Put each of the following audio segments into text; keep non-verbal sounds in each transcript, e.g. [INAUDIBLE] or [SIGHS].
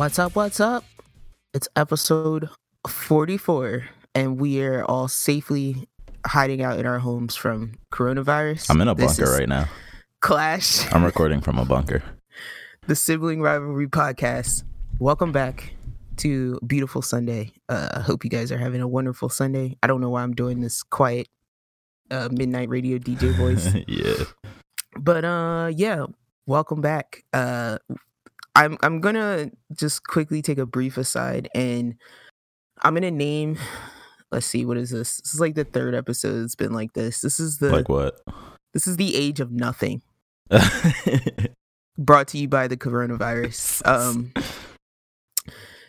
What's up? What's up? It's episode 44, and we are all safely hiding out in our homes from coronavirus. I'm in a This bunker right now. Clash, I'm recording from a bunker. [LAUGHS] the sibling rivalry podcast. Welcome back to beautiful Sunday. Uh, I hope you guys are having a wonderful Sunday. I don't know why I'm doing this quiet uh, midnight radio DJ voice. [LAUGHS] yeah. but uh yeah welcome back uh i'm i'm gonna just quickly take a brief aside and i'm gonna name [SIGHS] let's see what is this? This is like the third episode it's been like this. This is the Like what? this is the age of nothing. [LAUGHS] Brought to you by the coronavirus. [LAUGHS] Um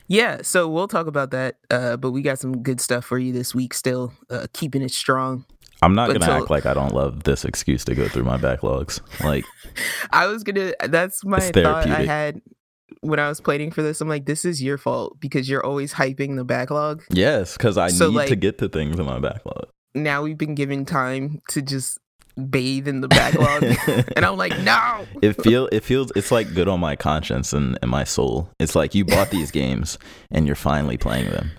yeah so we'll talk about that uh but we got some good stuff for you this week still uh keeping it strong I'm not gonna act like I don't love this excuse to go through my backlogs. Like, [LAUGHS] I was gonna. That's my thought I had when I was planning for this. I'm like, this is your fault because you're always hyping the backlog. yes, because I So, need to get to things in my backlog. Now we've been given time to just bathe in the backlog, and I'm like, [LAUGHS] no. It feel it feels it's like good on my conscience and, and my soul. It's like you bought these games and you're finally playing them.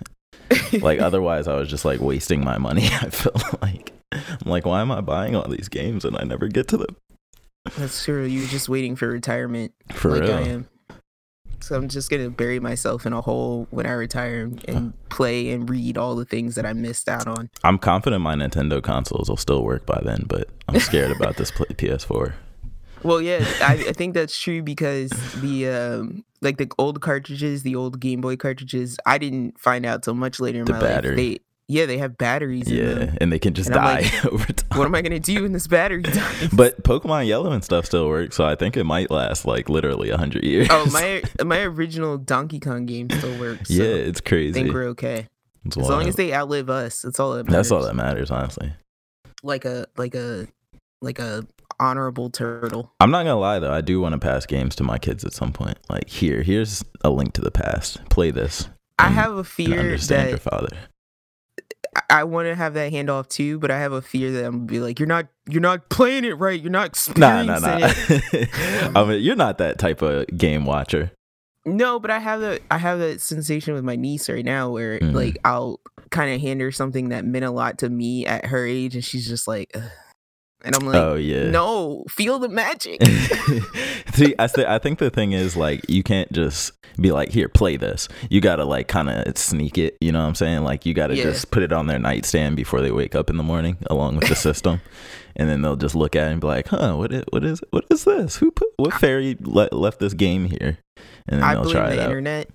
Like [LAUGHS] otherwise I was just like wasting my money. I feel like I'm like, why am I buying all these games and I never get to them? That's true. You're just waiting for retirement, For like real. I am. So I'm just gonna bury myself in a hole when I retire and, play and read all the things that I missed out on. I'm confident my Nintendo consoles will still work by then, but I'm scared about this PS4. [LAUGHS] Well, yeah, I, I think that's true because the um, like the old cartridges, the old Game Boy cartridges, I didn't find out till much later in The my battery. life. Yeah, they have batteries in Yeah, them. and they can just And die like, [LAUGHS] over time. What am I gonna do when this battery [LAUGHS] dies? But Pokemon Yellow and stuff still works, so I think it might last like literally a hundred years. oh, my [LAUGHS] my original Donkey Kong game still works. So yeah, it's crazy. think we're okay It's as long as they outlive us. That's all that matters. That's all that matters, honestly. Like a like a like a honorable turtle. I'm not gonna lie though, I do want to pass games to my kids at some point. Like here, here's a link to the past. Play this. I have a fear understand your father. I- want to have that handoff too, but I have a fear that I'm gonna be like, you're not, you're not playing it right. You're not Nah, experiencing nah, it. nah. [LAUGHS] [LAUGHS] I mean, you're not that type of game watcher. No, but I have that I have that sensation with my niece right now where Mhm. like I'll kind of hand her something that meant a lot to me at her age, and she's just like, Ugh. And I'm like, oh yeah. no, feel the magic. [LAUGHS] See, I, th- I think the thing is like you can't just be like, here, play this. You gotta like kind of sneak it. You know what I'm saying? Like you gotta Yeah. just put it on their nightstand before they wake up in the morning, along with the system, [LAUGHS] and then they'll just look at it and be like, huh, what is what is what is this? Who put what fairy le- left this game here? And then I they'll blame try it the out. internet.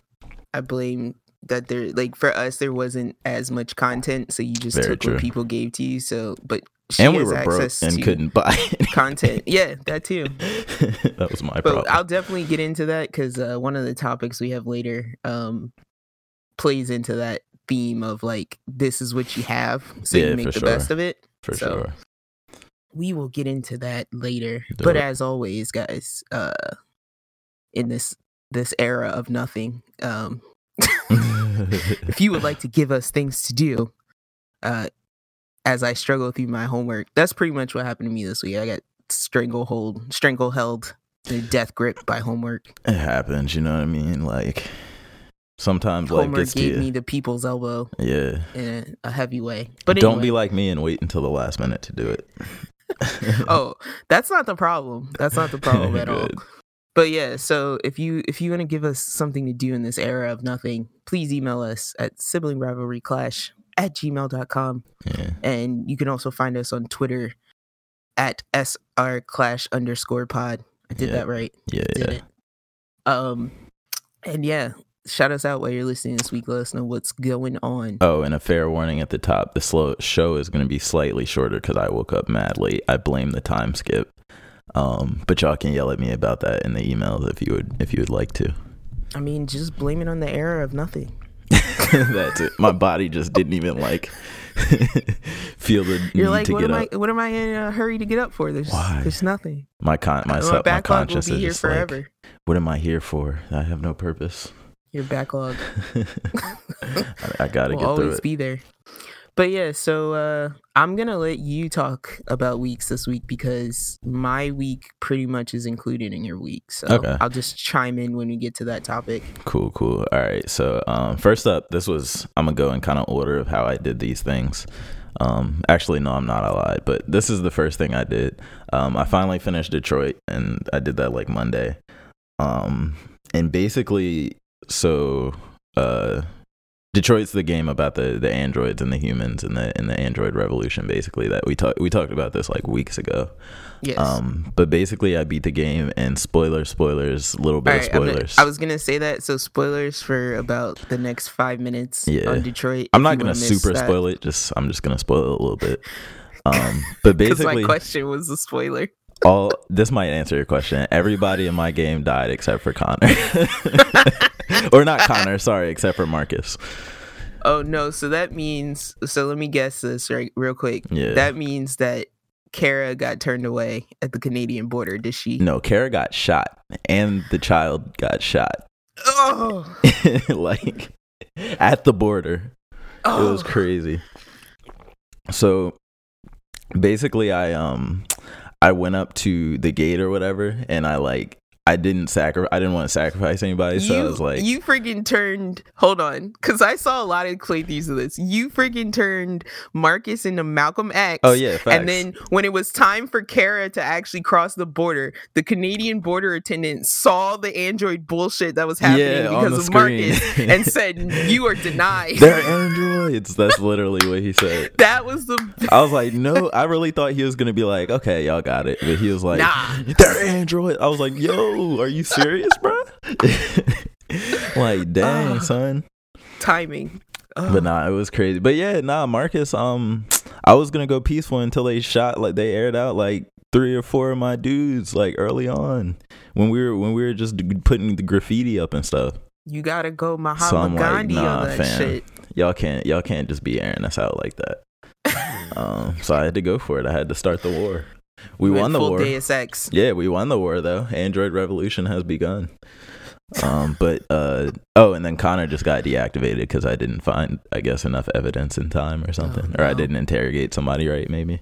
I blame that there like for us there wasn't as much content, so you just Very took true. what people gave to you. So, but she And we were broke and couldn't buy [LAUGHS] content. Yeah, that too. [LAUGHS] that was my but problem. I'll definitely get into that because uh, one of the topics we have later um, plays into that theme of like this is what you have, so Yeah, you make the sure. best of it. for so- sure. We will get into that later. Do but it. as always, guys, uh, in this this era of nothing, um, [LAUGHS] if you would like to give us things to do, uh, as I struggle through my homework, that's pretty much what happened to me this week. I got stranglehold, a death grip by homework. it happens, you know what I mean? Like sometimes Homework gets to gave you. me the people's elbow Yeah. in a, a heavy way. But don't be like me and wait until the last minute to do it. [LAUGHS] oh, that's not the problem. That's not the problem at [LAUGHS] all. But yeah, so if you if you want to give us something to do in this era of nothing, please email us at sibling rivalry clash at gmail.com. Yeah. And you can also find us on Twitter at SR clash underscore pod. I did Yeah. that right. Yeah. Did Yeah. it. Um and yeah, shout us out while you're listening this week. Let us know what's going on. Oh, and a fair warning at the top: the slow show is going to be slightly shorter because I woke up madly. I blame the time skip. Um, but y'all can yell at me about that in the emails if you would if you would like to. I mean, just blame it on the era of nothing. [LAUGHS] [LAUGHS] That's it. My body just didn't even like [LAUGHS] feel the You're need like, to what get am up. I? What am I in a hurry to get up for? There's, Why? there's nothing. My con my, My my conscience is here just like, forever. what am I here for? I have no purpose. Your backlog [LAUGHS] I, I gotta will get through always it. be there. But yeah, so uh, I'm gonna let you talk about weeks this week because my week pretty much is included in your week. So Okay. I'll just chime in when we get to that topic. Cool, cool. All right. So, um, first up, this was I'm gonna go in kind of order of how I did these things. Um, actually, no, I'm not. I lied. But this is the first thing I did. Um, I finally finished Detroit, and I did that like Monday. Um, and basically, so uh, Detroit's the game about the the androids and the humans and the and the android revolution. Basically, that we talked we talked about this like weeks ago. Yes. Um, but basically, I beat the game, and spoiler, spoilers, little bit All of right, I'm gonna- spoilers. I was gonna say that. So spoilers for about the next five minutes Yeah. on Detroit. I'm not gonna super that. spoil it. Just I'm just gonna spoil it a little bit. [LAUGHS] Um, but [LAUGHS] basically my question was a spoiler. All this might answer your question. Everybody in my game died except for Connor, [LAUGHS] or not Connor. Sorry, except for Marcus. Oh no! So that means. So let me guess this right, real quick. Yeah. That means that Kara got turned away at the Canadian border. Did she? No, Kara got shot, and the child got shot, Oh. [LAUGHS] like at the border. oh. It was crazy. So basically I um I went up to the gate or whatever and I like I didn't sacrifice I didn't want to sacrifice anybody so you, I was like you freaking turned. Hold on, because I saw a lot of clay playthroughs of this. You freaking turned Marcus into Malcolm X. Oh yeah, facts. And then when it was time for Kara to actually cross the border, the Canadian border attendant saw the android bullshit that was happening Yeah, because of screen. Marcus and [LAUGHS] said, "You are denied." they're androids. That's literally what he said. [LAUGHS] that was the I was like, no, I really thought he was gonna be like, okay, y'all got it. But he was like, Nah. they're android. I was like, yo, are you serious, bro? [LAUGHS] like, dang, Ah. son. timing. Ugh. But nah, it was crazy. But yeah, nah, Marcus, um, I was gonna go peaceful until they shot like they aired out like three or four of my dudes like early on when we were when we were just putting the graffiti up and stuff. you gotta go Mahatma So I'm like, Gandhi nah, on that fam. shit. Y'all can't y'all can't just be airing us out like that. [LAUGHS] um, so I had to go for it. I had to start the war. We won the war. Deus Ex. Yeah, we won the war though. Android revolution has begun. Um, but uh, oh, and then Connor just got deactivated because I didn't find, I guess, enough evidence in time or something, or I didn't interrogate somebody right, maybe.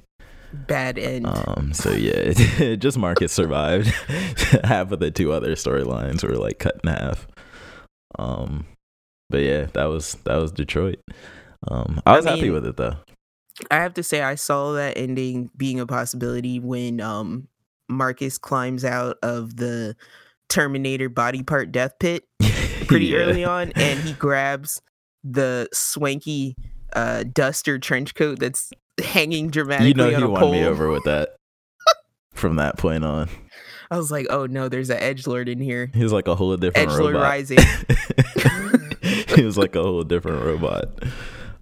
Bad end. Um, so yeah, [LAUGHS] just Marcus survived. [LAUGHS] half of the two other storylines were like cut in half. Um, but yeah, that was that was Detroit. Um, I I was happy with it though. I have to say I saw that ending being a possibility when um Marcus climbs out of the Terminator body part death pit [LAUGHS] pretty Yeah. early on and he grabs the swanky uh duster trench coat that's hanging dramatically You know he won pole. me over with that. [LAUGHS] From that point on, I was like, "Oh no, there's an edge lord in here." He's like a whole different Edge lord robot. rising. [LAUGHS] he was like a whole different robot.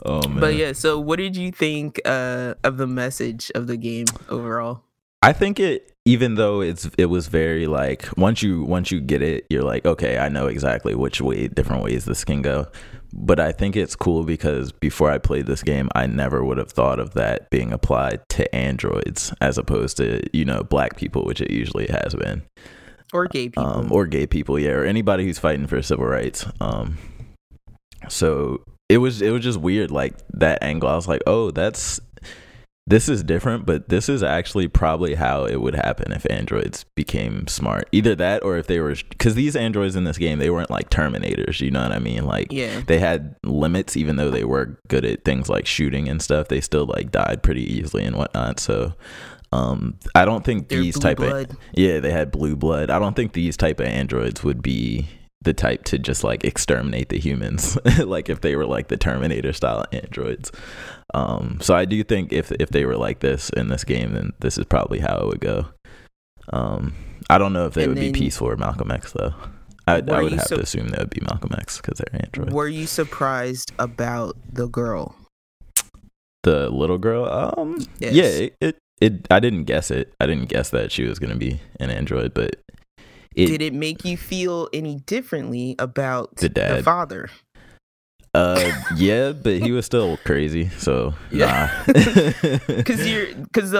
Oh man. But yeah, so what did you think uh of the message of the game overall? I think it even though it's it was very like once you once you get it, you're like, okay, I know exactly which way different ways this can go. But I think it's cool because before I played this game, I never would have thought of that being applied to androids as opposed to, you know, black people, which it usually has been. Or gay people. um, or gay people, yeah, or anybody who's fighting for civil rights. Um, so it was it was just weird, like that angle. I was like, oh, that's this is different, but this is actually probably how it would happen if androids became smart. Either that, or if they were, because these androids in this game, they weren't like Terminators. You know what I mean? Like yeah. they had limits, even though they were good at things like shooting and stuff. They still like died pretty easily and whatnot. So. Um, I don't think They're these type of yeah, they had blue blood. I don't think these type of androids would be the type to just like exterminate the humans, [LAUGHS] like if they were like the Terminator style androids. Um, so I do think if if they were like this in this game, then this is probably how it would go. Um, I don't know if they And would be peaceful or Malcolm X though. I, I would have so- to assume they would be Malcolm X because they're androids. Were you surprised about the girl? The little girl, um, Yes. yeah, it, it it I didn't guess it. I didn't guess that she was gonna be an android, but it Did it make you feel any differently about The dad. father? Uh, yeah, but he was still crazy. So [LAUGHS] Yeah. nah. [LAUGHS] Because you're because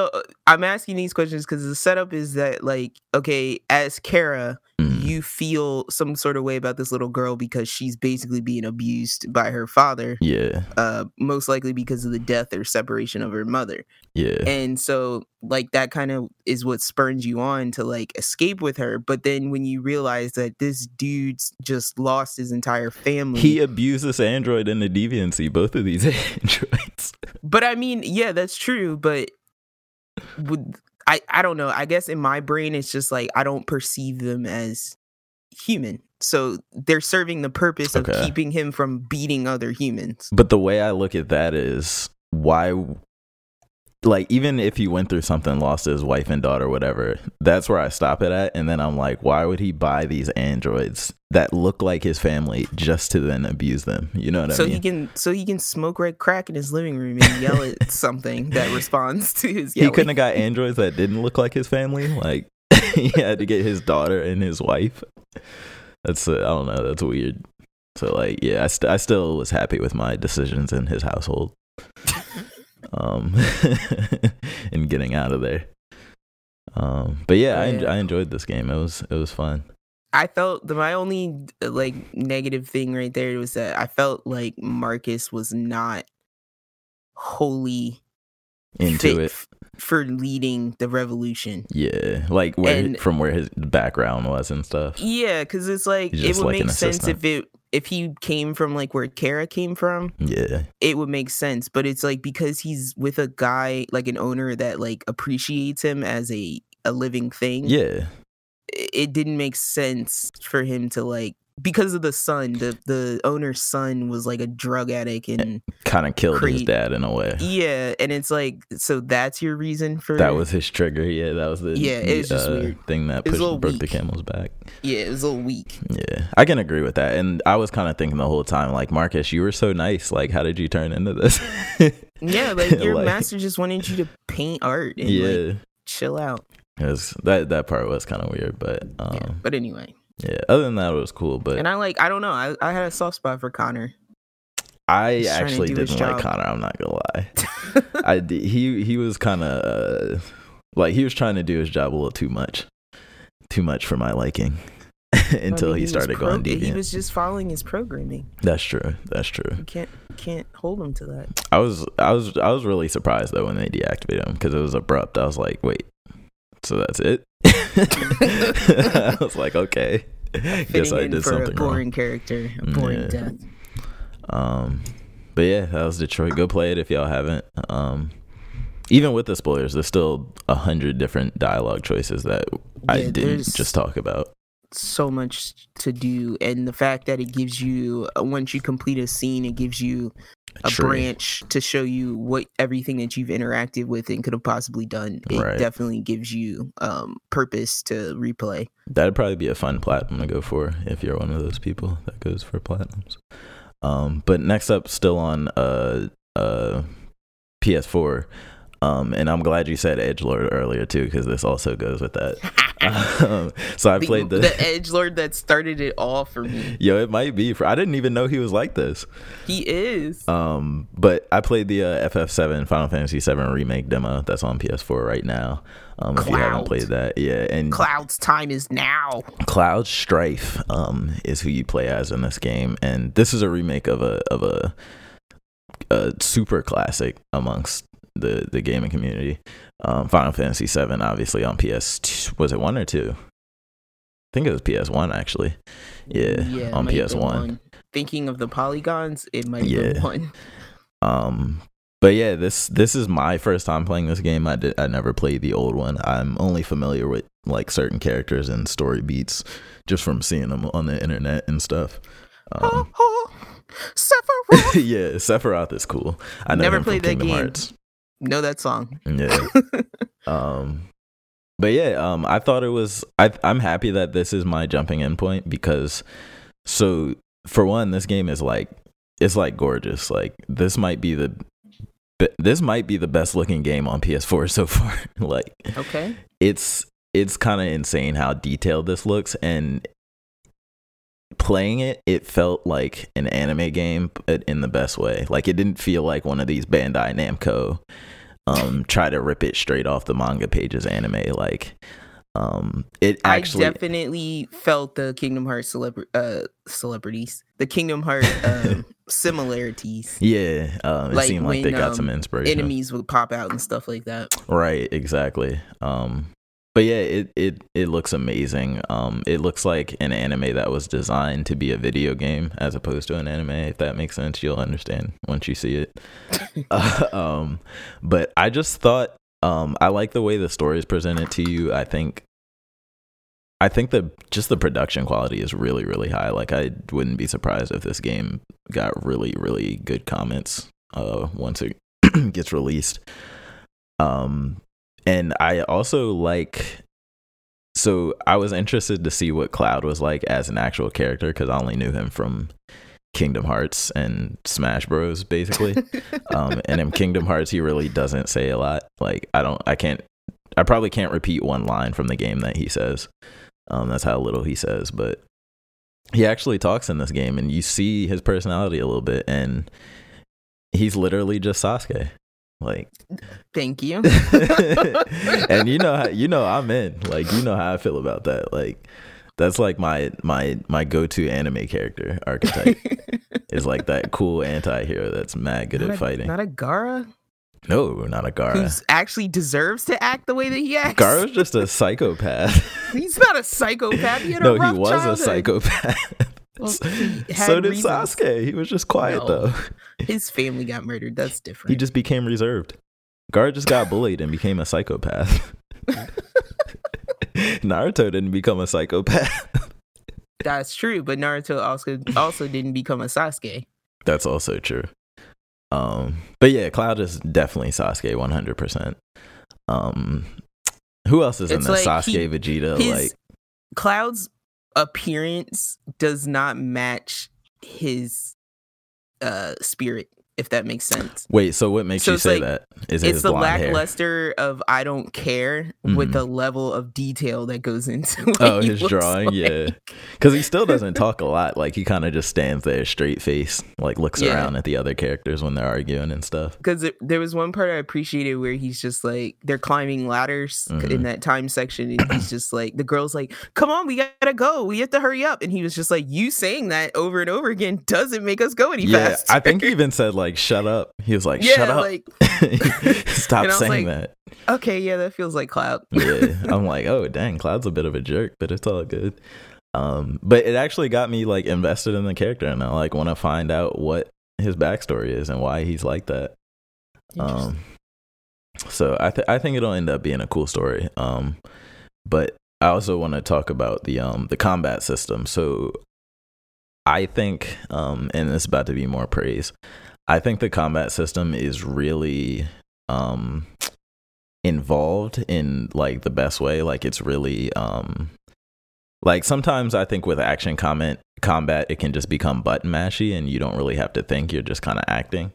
I'm asking these questions because the setup is that like okay, as Kara, Mhm. you feel some sort of way about this little girl because she's basically being abused by her father, Yeah. uh, most likely because of the death or separation of her mother. Yeah. And so, like, that kind of is what spurns you on to like escape with her. But then when you realize that this dude's just lost his entire family, He abuses Android android the deviancy, both of these [LAUGHS] androids. But I mean, yeah, that's true. But would I? I don't know. I guess in my brain, it's just like I don't perceive them as human. So they're serving the purpose of keeping him from beating other humans. But the way I look at that is why like even if he went through something lost his wife and daughter whatever that's where i stop it at. And then i'm like why would he buy these androids that look like his family just to then abuse them? You know what so i mean So he can so he can smoke red crack in his living room and yell at [LAUGHS] something that responds to his he couldn't have got androids that didn't look like his family? Like [LAUGHS] he had to get his daughter and his wife? That's uh, i don't know that's weird. So like yeah I, st- I still was happy with my decisions in his household [LAUGHS] um [LAUGHS] and getting out of there. Um but yeah, I, Yeah. I enjoyed this game. It was it was fun. I felt the my only uh, like negative thing right there was that I felt like Marcus was not wholly into it. for leading the revolution. yeah like where And- from where his background was and stuff. Yeah, because it's like it would like make sense if it if he came from like where Kara came from, yeah it would make sense. But it's like because he's with a guy like an owner that like appreciates him as a a living thing. yeah it, it didn't make sense for him to like because of the son. The the owner's son was like a drug addict and kind of killed his dad in a way yeah, and it's like so that's your reason for That was his trigger. Yeah, that was the Yeah, the, just uh, weird. thing that It was a pushed broke the camel's back. yeah, it was a little weak. Yeah, I can agree with that. And I was kind of thinking the whole time, like Marcus, you were so nice. Like, how did you turn into this? [LAUGHS] Yeah, like [LAUGHS] your Like- master just wanted you to paint art and like yeah, chill out. was, that that part was kind of weird, but um, yeah. But anyway, yeah. Other than that, it was cool. But and I like I don't know. I, I had a soft spot for Connor. I actually didn't like. Connor. I'm not gonna lie. [LAUGHS] I he he was kind of uh, like he was trying to do his job a little too much, too much for my liking. [LAUGHS] Until I mean, he was started pro- going He was just following his programming. That's true. That's true. You can't can't hold him to that. I was I was I was really surprised though when they deactivated him because it was abrupt. I was like, wait, so that's it? [LAUGHS] I was like, okay, guess I did for a something boring wrong. character, a boring Yeah. death. Um, but yeah, that was Detroit. Go play it if y'all haven't. Um, even with the spoilers, there's still a hundred different dialogue choices that I didn't just talk about. So much to do and the fact that it gives you uh, once you complete a scene it gives you a True. branch to show you what everything that you've interacted with and could have possibly done it Right. definitely gives you um purpose to replay That'd probably be a fun platinum to go for if you're one of those people that goes for platinums. Um, but next up, still on uh uh PS4. Um, and I'm glad you said Edge Lord earlier too, because this also goes with that. [LAUGHS] um, so I the, played the. the edge lord that started it all for me [LAUGHS] Yo, it might be. For, I didn't even know he was like this. he is Um, but I played the uh, FF7 Final Fantasy 7 remake demo that's on PS4 right now. Um, if you haven't played that, yeah, and cloud's time is now Cloud Strife um, is who you play as in this game, and this is a remake of a of a, a super classic amongst the the gaming community. Um, Final Fantasy VII, obviously on PS. Was it one or two? I think it was PS One actually. Yeah, it on PS One. thinking of the polygons it might Yeah. be one [LAUGHS] Um, but yeah, this this is my first time playing this game. I did I never played the old one. I'm only familiar with like certain characters and story beats just from seeing them on the internet and stuff. Um, [LAUGHS] Sephiroth. [LAUGHS] yeah, Sephiroth is cool. I Never played that Kingdom game. Hearts. Know that song Yeah. [LAUGHS] um, but yeah, um, I thought it was. I I'm happy that this is my jumping in point because, so for one, this game is like it's like gorgeous. Like this might be the. This might be the best looking game on PS4 so [LAUGHS] far. like okay it's it's kind of insane how detailed this looks and playing it it felt like an anime game but in the best way like it didn't feel like one of these bandai namco um try to rip it straight off the manga pages anime like Um, it actually I definitely felt the Kingdom Hearts celebra- uh, celebrities, the Kingdom Hearts [LAUGHS] um, similarities. Yeah, um, it like seemed like when, they got um, some inspiration. Enemies would pop out and stuff like that. Right, exactly. Um, but yeah, it it it looks amazing. Um, it looks like an anime that was designed to be a video game as opposed to an anime. If that makes sense, you'll understand once you see it. uh, [LAUGHS] [LAUGHS] um, but I just thought um, I like the way the story is presented to you. I think I think that just the production quality is really, really high. Like I wouldn't be surprised if this game got really, really good comments uh, once it [CLEARS THROAT] gets released. Um, and I also like. So I was interested to see what Cloud was like as an actual character because I only knew him from Kingdom Hearts and Smash Bros. Basically, [LAUGHS] um, and in Kingdom Hearts, he really doesn't say a lot. Like I don't, I can't, I probably can't repeat one line from the game that he says. Um, that's how little he says, but he actually talks in this game, and you see his personality a little bit, and he's literally just Sasuke. Like, thank you. [LAUGHS] and you know how you know I'm in. Like, you know how I feel about that. Like, that's like my my my go-to anime character archetype [LAUGHS] is like that cool anti-hero that's mad good not at a, fighting. Not a Gaara. No, not a Gaara. Who actually deserves to act the way that he acts. Gaara's just a [LAUGHS] psychopath. He's not a psychopath. He no, he was childhood. a psychopath. Well, [LAUGHS] so did reasons. Sasuke. He was just quiet no. though. [LAUGHS] His family got murdered. That's different. He just became reserved. Gaara just got bullied and became a psychopath. [LAUGHS] Naruto didn't become a psychopath. That's true, but Naruto also also didn't become a Sasuke. That's also true. Um, but yeah, Cloud is definitely Sasuke, one hundred percent. Um, who else is it's in the like Sasuke he, Vegeta? Like Cloud's appearance does not match his uh spirit if that makes sense. Wait, so what makes so you say like, that? Is it it's the lackluster hair? of I don't care mm-hmm. with the level of detail that goes into. it. [LAUGHS] oh, his drawing, like. yeah, because he still doesn't talk a lot. Like he kind of just stands there, straight face, like looks yeah. around at the other characters when they're arguing and stuff. Because there was one part I appreciated where he's just like they're climbing ladders mm-hmm. in that time section, and he's just like the girl's like, "Come on, we gotta go, we have to hurry up," and he was just like, "You saying that over and over again doesn't make us go any yeah, faster." I think he even said like like, "Shut up." He was like, yeah, "Shut up." Like, [LAUGHS] Stop saying like, that. Okay, yeah, that feels like Cloud. yeah, I'm like, oh dang, Cloud's a bit of a jerk, but it's all good. Um, but it actually got me like invested in the character, and I like want to find out what his backstory is and why he's like that. Um, so I th- I think it'll end up being a cool story. Um, but I also want to talk about the um the combat system. So I think um, and it's about to be more praise. I think the combat system is really um involved in like the best way. Like it's really um like sometimes I think with action comment combat it can just become button mashy and you don't really have to think, you're just kind of acting.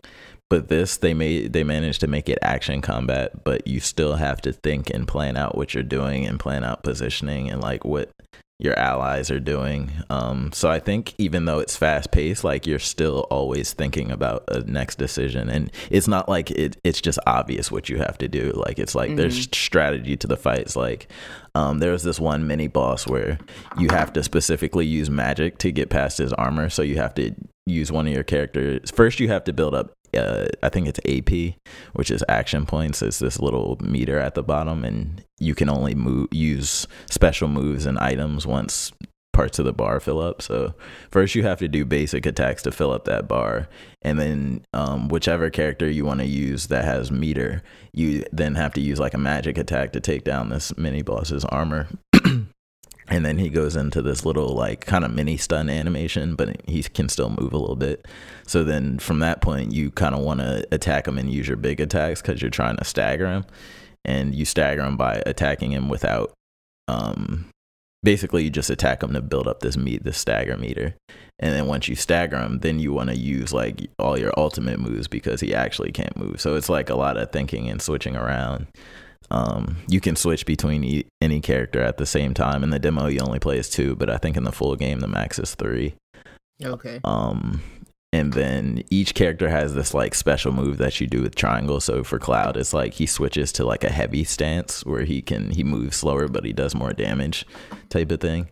But this they made they managed to make it action combat, but you still have to think and plan out what you're doing and plan out positioning and like what your allies are doing. Um, so I think even though it's fast paced, like you're still always thinking about a next decision, and it's not like it, it's just obvious what you have to do. Like it's like mm-hmm. there's strategy to the fights. Like um, there was this one mini boss where you have to specifically use magic to get past his armor, so you have to use one of your characters. First, you have to build up uh, I think it's AP, which is action points. It's this little meter at the bottom, and you can only move use special moves and items once parts of the bar fill up. So first, you have to do basic attacks to fill up that bar, and then um, whichever character you want to use that has meter, you then have to use like a magic attack to take down this mini boss's armor. And then he goes into this little like kind of mini stun animation but he can still move a little bit. So then from that point you kind of want to attack him and use your big attacks because you're trying to stagger him. And you stagger him by attacking him without um basically you just attack him to build up this meat this stagger meter. And then once you stagger him then you want to use like all your ultimate moves because he actually can't move. So it's like a lot of thinking and switching around um, you can switch between e- any character at the same time. In the demo, you only play as two, but I think in the full game, the max is three. Okay. Um, and then each character has this like special move that you do with triangle so for cloud it's like he switches to like a heavy stance where he can he moves slower but he does more damage type of thing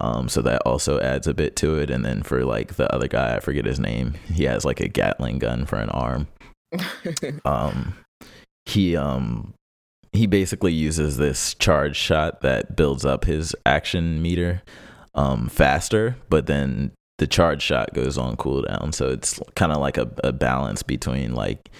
um so that also adds a bit to it and then for like the other guy i forget his name he has like a gatling gun for an arm [LAUGHS] um he um he basically uses this charge shot that builds up his action meter um faster but then the charge shot goes on cooldown. So it's kind of like a, a balance between like,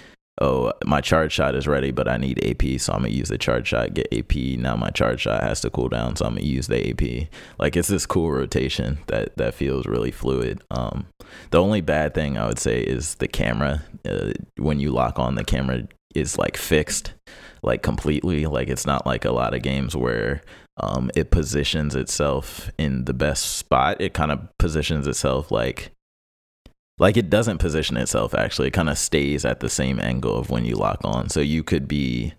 oh, my charge shot is ready, but I need AP, so I'm gonna use the charge shot, get AP. Now my charge shot has to cool down, so I'm gonna use the AP. Like it's this cool rotation that that feels really fluid. Um, the only bad thing I would say is the camera. Uh, when you lock on, the camera is like fixed, like completely. Like it's not like a lot of games where um, it positions itself in the best spot. It kind of positions itself like like it doesn't position itself actually. It kind of stays at the same angle of when you lock on. So you could be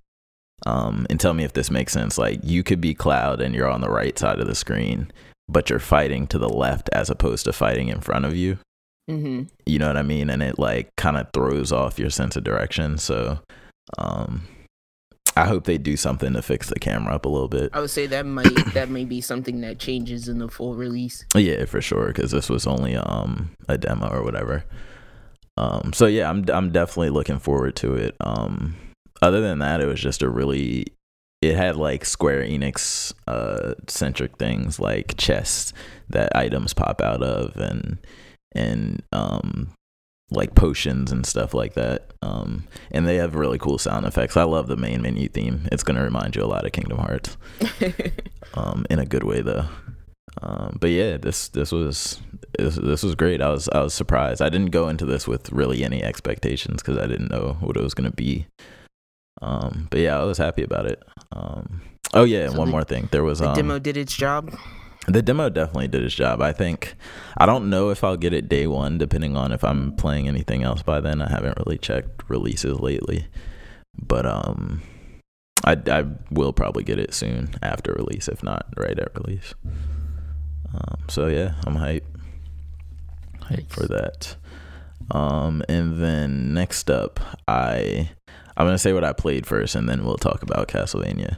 um and tell me if this makes sense. Like you could be cloud and you're on the right side of the screen, but you're fighting to the left as opposed to fighting in front of you. hmm You know what I mean? And it like kind of throws off your sense of direction. So um I hope they do something to fix the camera up a little bit. I would say that might [COUGHS] that may be something that changes in the full release. Yeah, for sure, because this was only um a demo or whatever. Um, so yeah, I'm I'm definitely looking forward to it. Um, other than that, it was just a really it had like Square Enix uh centric things like chests that items pop out of and and um like potions and stuff like that. Um, and they have really cool sound effects. I love the main menu theme. It's gonna remind you a lot of Kingdom Hearts, [LAUGHS] um, in a good way though. Um, but yeah, this this was this, this was great. I was I was surprised. I didn't go into this with really any expectations because I didn't know what it was gonna be. Um, but yeah, I was happy about it. Um, oh yeah, So one the- more thing. There was the um, demo did its job. The demo definitely did its job. I think I don't know if I'll get it day one, depending on if I'm playing anything else by then. I haven't really checked releases lately, but um, I I will probably get it soon after release, if not right at release. Um, so yeah, I'm hype, hype for that. Um, and then next up, I I'm gonna say what I played first, and then we'll talk about Castlevania.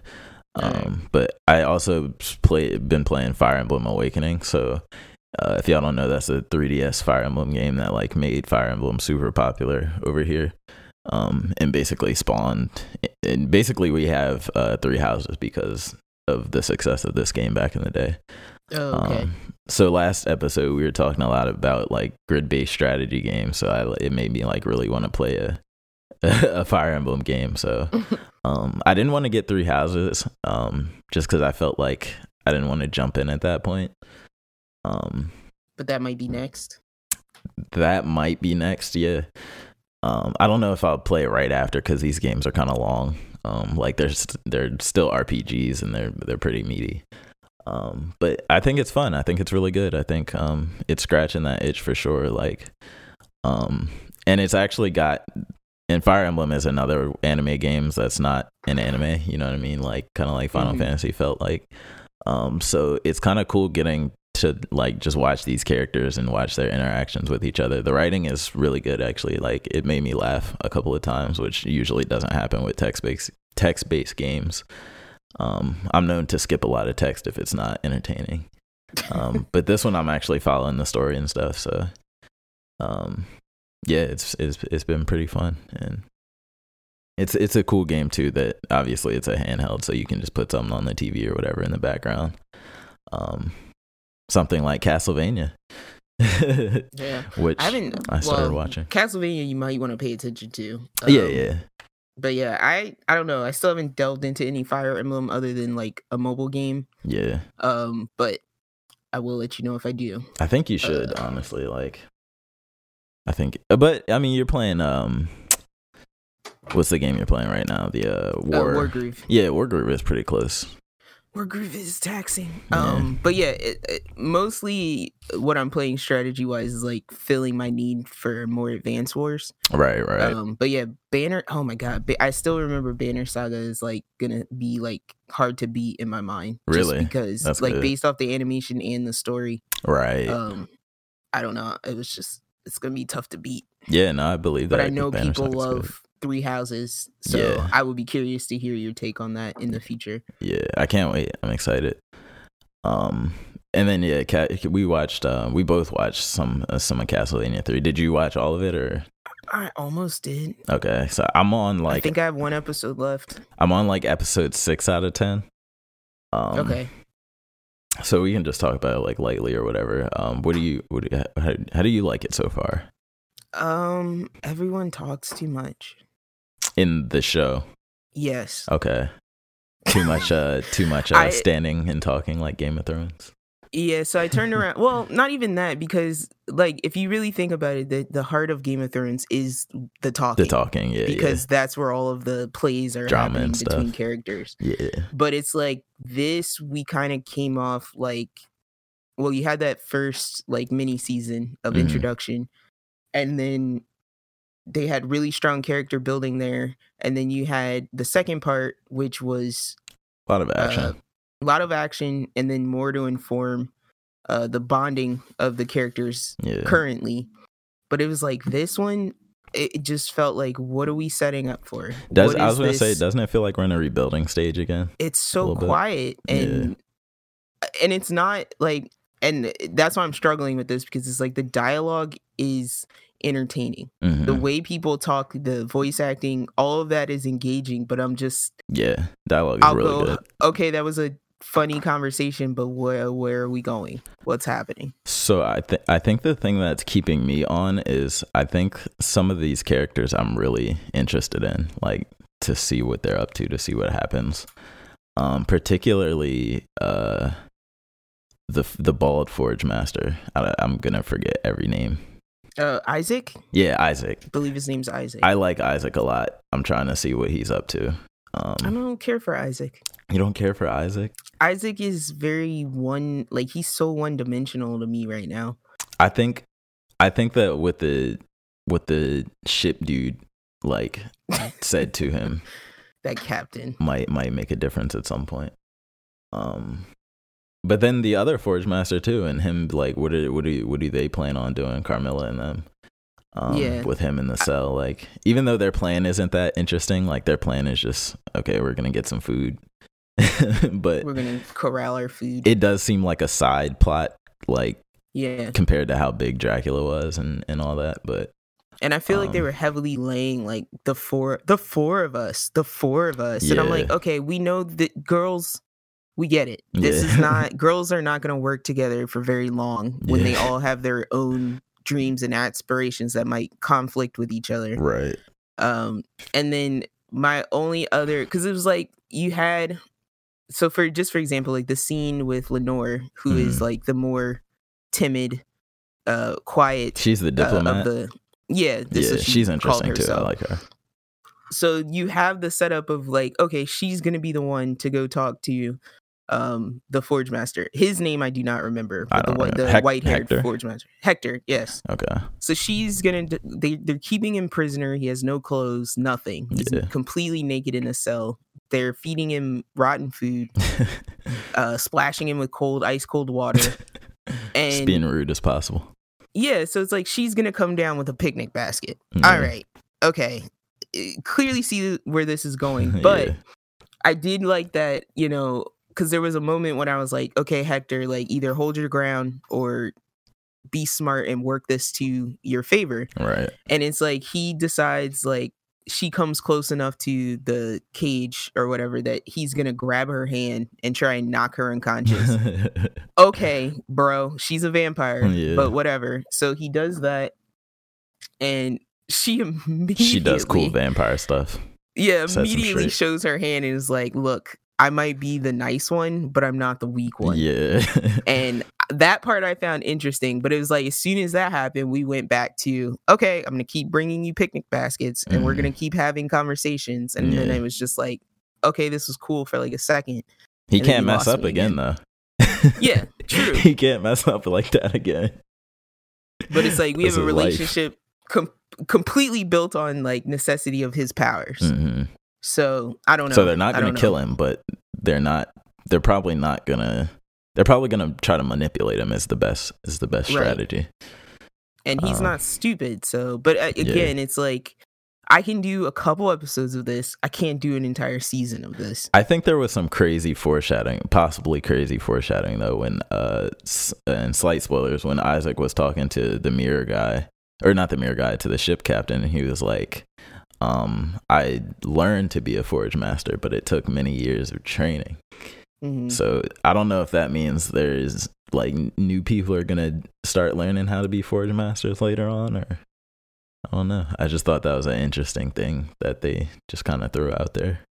Um, but I also play been playing Fire Emblem Awakening. So uh, if y'all don't know, that's a 3DS Fire Emblem game that like made Fire Emblem super popular over here. Um, and basically spawned. And basically, we have uh, three houses because of the success of this game back in the day. Oh, okay. Um, so last episode we were talking a lot about like grid-based strategy games. So I, it made me like really want to play a [LAUGHS] a Fire Emblem game. So [LAUGHS] um, I didn't want to get three houses um, just because I felt like I didn't want to jump in at that point. Um, but that might be next. that might be next. Yeah. Um, I don't know if I'll play it right after because these games are kind of long. Um, like they're st- they're still RPGs and they're they're pretty meaty. Um, but I think it's fun. I think it's really good. I think um, it's scratching that itch for sure. Like, um, and it's actually got. And Fire Emblem is another anime games that's not an anime. You know what I mean? Like kind of like Final Mhm. Fantasy felt like. Um, so it's kind of cool getting to like just watch these characters and watch their interactions with each other. The writing is really good actually. Like it made me laugh a couple of times, which usually doesn't happen with text based text based games. Um, I'm known to skip a lot of text if it's not entertaining. Um, [LAUGHS] but this one I'm actually following the story and stuff, so um yeah, it's it's it's been pretty fun and it's it's a cool game too that obviously it's a handheld so you can just put something on the TV or whatever in the background. Um something like Castlevania. [LAUGHS] yeah. Which I haven't. I started well, watching. Castlevania. You might want to pay attention to. yeah, Um, yeah. But yeah, I I don't know. I still haven't delved into any Fire Emblem other than like a mobile game. Yeah. Um, but I will let you know if I do. I think you should Uh, honestly like I think uh, but I mean you're playing um what's the game you're playing right now? The uh Uh, War, Wargroove. Yeah, Wargroove is pretty close. Wargroove is taxing. Yeah. Um, but yeah, it, it, mostly what I'm playing strategy wise is like filling my need for more advanced wars. Right, right. Um, but yeah, Banner. Oh my god, Ba- I still remember Banner Saga is like gonna be like hard to beat in my mind. just Really? because That's like good. based off the animation and the story. right. Um, I don't know. It was just it's gonna be tough to beat. Yeah, no, I believe that. But I know Banner people Saga's good. love Three Houses, so Yeah. I would be curious to hear your take on that in the future. Yeah, I can't wait. I'm excited. Um, and then yeah, we watched. Uh, we both watched some uh, some of Castlevania three. Did you watch all of it or? I almost did. Okay, so I'm on like. I think I have one episode left. I'm on like episode six out of ten. Um, okay. So we can just talk about it like lightly or whatever. Um, what do you what do you, how, how do you like it so far Um, everyone talks too much. in the show? Yes. Okay, too much uh too much [LAUGHS] uh, I- standing and talking like Game of Thrones. Yeah, so I turned around. Well, not even that, because like if you really think about it, the the heart of Game of Thrones is the talking. The talking, yeah, because that's where all of the plays are Drama happening and stuff. between characters. yeah, yeah. But it's like this we kind of came off like well, you had that first like mini season of Mhm. introduction and then they had really strong character building there and then you had the second part which was A lot of action. uh, a lot of action and then more to inform uh, the bonding of the characters yeah, currently. But it was like this one, it just felt like, what are we setting up for? Does I was gonna say, doesn't it feel like we're in a rebuilding stage again? it's so little bit. quiet Yeah. and and it's not like and that's why I'm struggling with this because it's like the dialogue is entertaining. Mhm. The way people talk, the voice acting, all of that is engaging, but I'm just yeah, dialogue is I'll really go, good. okay, that was a funny conversation, but where where are we going? What's happening? So I think I think the thing that's keeping me on is I think some of these characters I'm really interested in, like to see what they're up to, to see what happens. Um, particularly uh, the the bald forge master. I, I'm gonna forget every name. Uh, Isaac, Yeah, Isaac. I believe his name's Isaac. I like Isaac a lot. I'm trying to see what he's up to. I Um, don't care for Isaac. You don't care for Isaac? Isaac is very one like he's so one dimensional to me right now. I think I think that with the what the ship dude like [LAUGHS] said to him That captain. might might make a difference at some point. Um but then the other Forge Master too and him like what do what do what do they plan on doing Carmilla and them? Um Yeah. with him in the cell like even though their plan isn't that interesting like their plan is just okay we're going to get some food. [LAUGHS] but We're gonna corral our food. it does seem like a side plot like yeah. compared to how big Dracula was and and all that but And I feel like they Um, were heavily laying like the four the four of us. The four of us. And I'm like, okay, we know that girls we get it. This is not [LAUGHS] girls are not gonna work together for very long when they all have their own dreams and aspirations that might conflict with each other. right Um, and then my only other because it was like you had so for just for example, like the scene with Lenore, who is Mhm. like the more timid, uh, quiet she's the uh, diplomat of the yeah. Yeah, she's interesting too. I like her. So you have the setup of like, okay, she's gonna be the one to go talk to you, um the Forge Master. His name I do not remember, but the don't one remember. the Hec- white haired Hector? Forge Master. Hector, yes. Okay. So she's gonna they they're keeping him prisoner. He has no clothes, nothing. He's Yeah. completely naked in a cell. They're feeding him rotten food, [LAUGHS] uh, splashing him with cold, ice cold water. [LAUGHS] Just And being rude as possible. yeah, so it's like she's gonna come down with a picnic basket. Yeah. All right, okay. Clearly see where this is going, [LAUGHS] but Yeah. I did like that, you know, because there was a moment when I was like, okay, Hector, like either hold your ground or be smart and work this to your favor. Right. And it's like he decides like she comes close enough to the cage or whatever that he's gonna grab her hand and try and knock her unconscious. [LAUGHS] okay, bro, she's a vampire, Yeah. but whatever. So he does that, and she immediately [LAUGHS] she does cool vampire stuff. yeah, immediately shows her hand and is like, "Look, I might be the nice one, but I'm not the weak one." Yeah. [LAUGHS] And that part I found interesting, but it was like as soon as that happened, we went back to okay, I'm gonna keep bringing you picnic baskets, and we're Mhm. gonna keep having conversations, and then it was just like, okay, this was cool for like a second. he and can't he mess up again, again. though. Yeah, true. [LAUGHS] he can't mess up like that again. But it's like we have a relationship com- completely built on like necessity of his powers. Mhm. So I don't know. So they're not going to kill him, but they're not. They're probably not gonna. They're probably gonna try to manipulate him. Is the best. Is the best Right. strategy. and he's Uh, not stupid. So, but uh, again, it's like I can do a couple episodes of this. I can't do an entire season of this. I think there was some crazy foreshadowing, possibly crazy foreshadowing though, when uh, and slight spoilers when Isaac was talking to the mirror guy, or not the mirror guy, to the ship captain, and he was like, um, "I learned to be a forge master, but it took many years of training." Mhm. So I don't know if that means there's like new people are gonna start learning how to be forge masters later on, or I don't know. I just thought that was an interesting thing that they just kind of threw out there.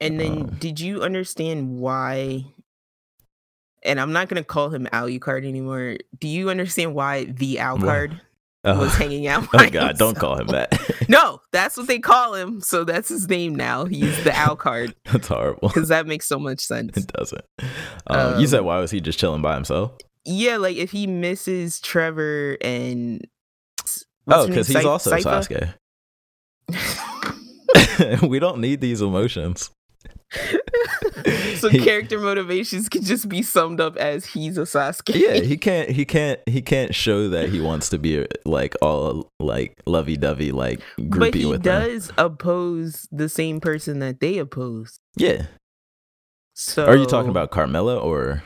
And then, Um, did you understand why? And I'm not gonna call him Alucard anymore. Do you understand why the Alucard was Oh, hanging out? [LAUGHS] oh God! Don't call him that. [LAUGHS] No, that's what they call him. So that's his name now. He's the Alucard [LAUGHS] That's horrible. because that makes so much sense. It doesn't. Um, you said Um, why was he just chilling by himself? Yeah, like if he misses Trevor and Oh, because he's Sy- also? Sasuke. we don't need these emotions. [LAUGHS] so He- character motivations can just be summed up as he's a Sasuke. Yeah, [LAUGHS] he can't. He can't. He can't show that he wants to be like all like lovey dovey, like groupie but he with them. He does oppose the same person that they oppose. Yeah. So Are you talking about Carmela or?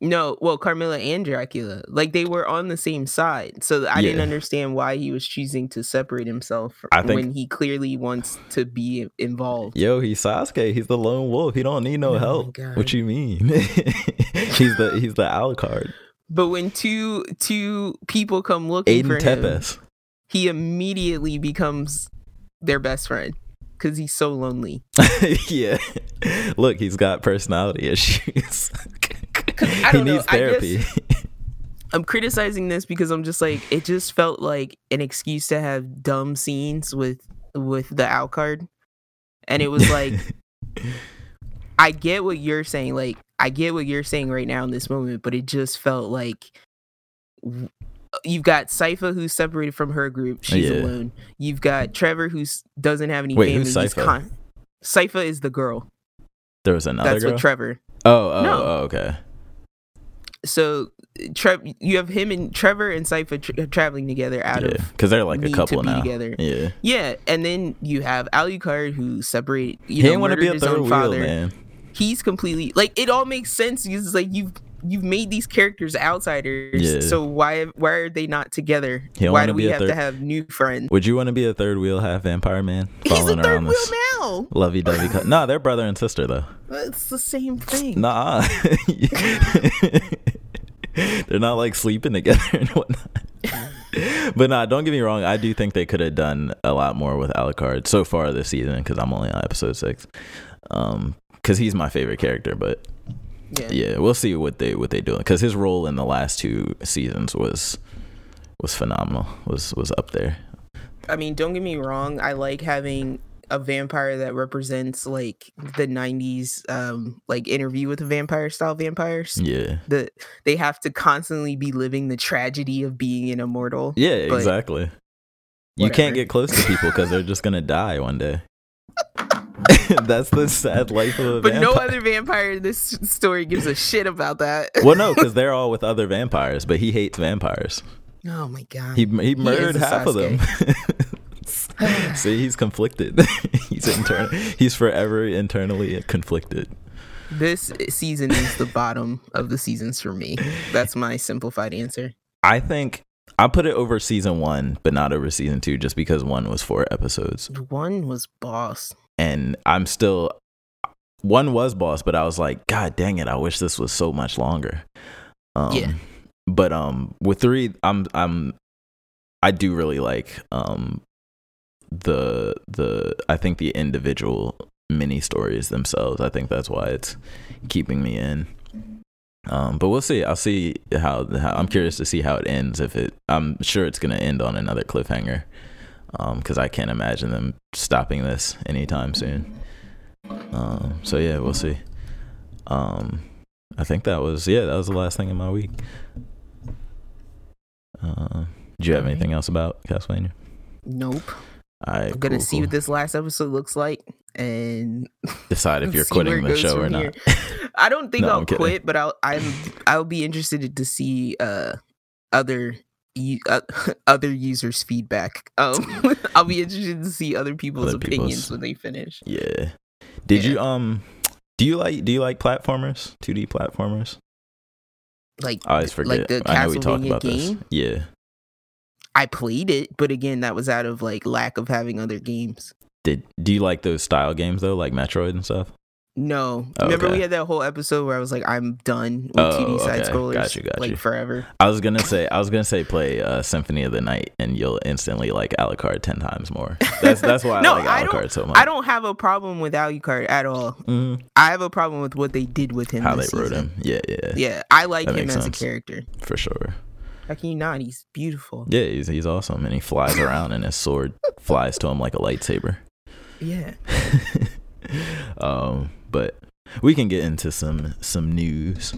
No, well, Carmilla and Dracula, like they were on the same side. So I didn't understand why he was choosing to separate himself think- when he clearly wants to be involved. Yo, he's Sasuke. He's the lone wolf. He don't need no Oh help. What you mean? [LAUGHS] he's the he's the Alucard. But when two two people come looking Aiden for him, he immediately becomes their best friend because he's so lonely. [LAUGHS] yeah. Look, he's got personality issues. [LAUGHS] I he don't know, needs I therapy. [LAUGHS] I'm criticizing this because I'm just like it just felt like an excuse to have dumb scenes with with the Alucard. And it was like [LAUGHS] I get what you're saying, like I get what you're saying right now in this moment, but it just felt like w- you've got Sypha who's separated from her group, she's Yeah. alone. You've got Trevor who doesn't have any Wait, family. who's? Sypha is the girl. there was another That's girl. what Trevor. oh, oh, No. oh, okay. So Trev, you have him and Trevor and Sypha tra- traveling together out Yeah, of because they're like a couple now. together. Yeah, Yeah, and then you have Alucard who separate. You he know, didn't want to be a his third own wheel, father. man. He's completely like it. All makes sense because it's like you've you've made these characters outsiders. Yeah. So why why are they not together? Why do we have third- to have new friends? Would you want to be a third wheel half vampire man? He's a third wheel this now. lovey dovey. Co- nah, they're brother and sister though. It's the same thing. Nah, [LAUGHS] they're not like sleeping together [LAUGHS] and whatnot. but nah, don't get me wrong. I do think they could have done a lot more with Alucard so far this season because I'm only on episode six. Um, because he's my favorite character, but Yeah. yeah, we'll see what they what they do because his role in the last two seasons was was phenomenal. Was was up there. I mean, don't get me wrong. I like having a vampire that represents like the '90s, um, like interview with a vampire style vampires. Yeah, The they have to constantly be living the tragedy of being an immortal. yeah, exactly. You whatever. can't get close to people because they're just gonna die one day. [LAUGHS] [LAUGHS] That's the sad life of a But no other vampire in this story gives a shit about that. well, no, [LAUGHS] because they're all with other vampires, but he hates vampires. Oh my god. He he murdered a half of them. [LAUGHS] See, he's conflicted. he's internal. He's forever internally conflicted. this season is the bottom of the seasons for me. That's my simplified answer. I think I put it over season one, but not over season two, just because one was four episodes, One was boss. And I'm still one was boss, but I was like, God dang it, I wish this was so much longer. Um, Yeah. But um, with three, I'm I'm I do really like um the the I think the individual mini stories themselves. I think that's why it's keeping me in. Um, but we'll see. I'll see how, how I'm curious to see how it ends. If it, I'm sure it's gonna end on another cliffhanger. Um, because I can't imagine them stopping this anytime soon. Um, so yeah, we'll see. Um, I think that was yeah, that was the last thing in my week. Uh, do you have anything else about Castlevania? Nope. I'm gonna see what this last episode looks like and [LAUGHS] decide if you're quitting the show or not. [LAUGHS] I don't think No, I'll quit, but I'll I'm I'll be interested to see uh other you, uh, [LAUGHS] other users' feedback. Um, [LAUGHS] I'll be interested to see other people's Other opinions people's- when they finish. Yeah. Did Yeah. you um? Do you like do you like platformers? Two D platformers? Like, I always forget. like the I know we talked about this. Yeah. I played it, but again, that was out of like lack of having other games. Did do you like those style games though, like Metroid and stuff? No, Oh, remember okay. we had that whole episode where I was like, I'm done with Oh, 2D side okay. scrollers, Got you, got like forever. I was gonna say I was gonna say play uh, Symphony of the Night and you'll instantly like Alucard ten times more. That's that's why [LAUGHS] No, I like I Alucard so much. I don't have a problem with Alucard at all. Mhm. I have a problem with what they did with him. How they this wrote him. Yeah, yeah, Yeah, I like That him as sense. a character. for sure. How can you not? He's beautiful. Yeah, he's he's awesome and he flies around and his sword flies to him like a lightsaber. Yeah. [LAUGHS] um, but we can get into some some news.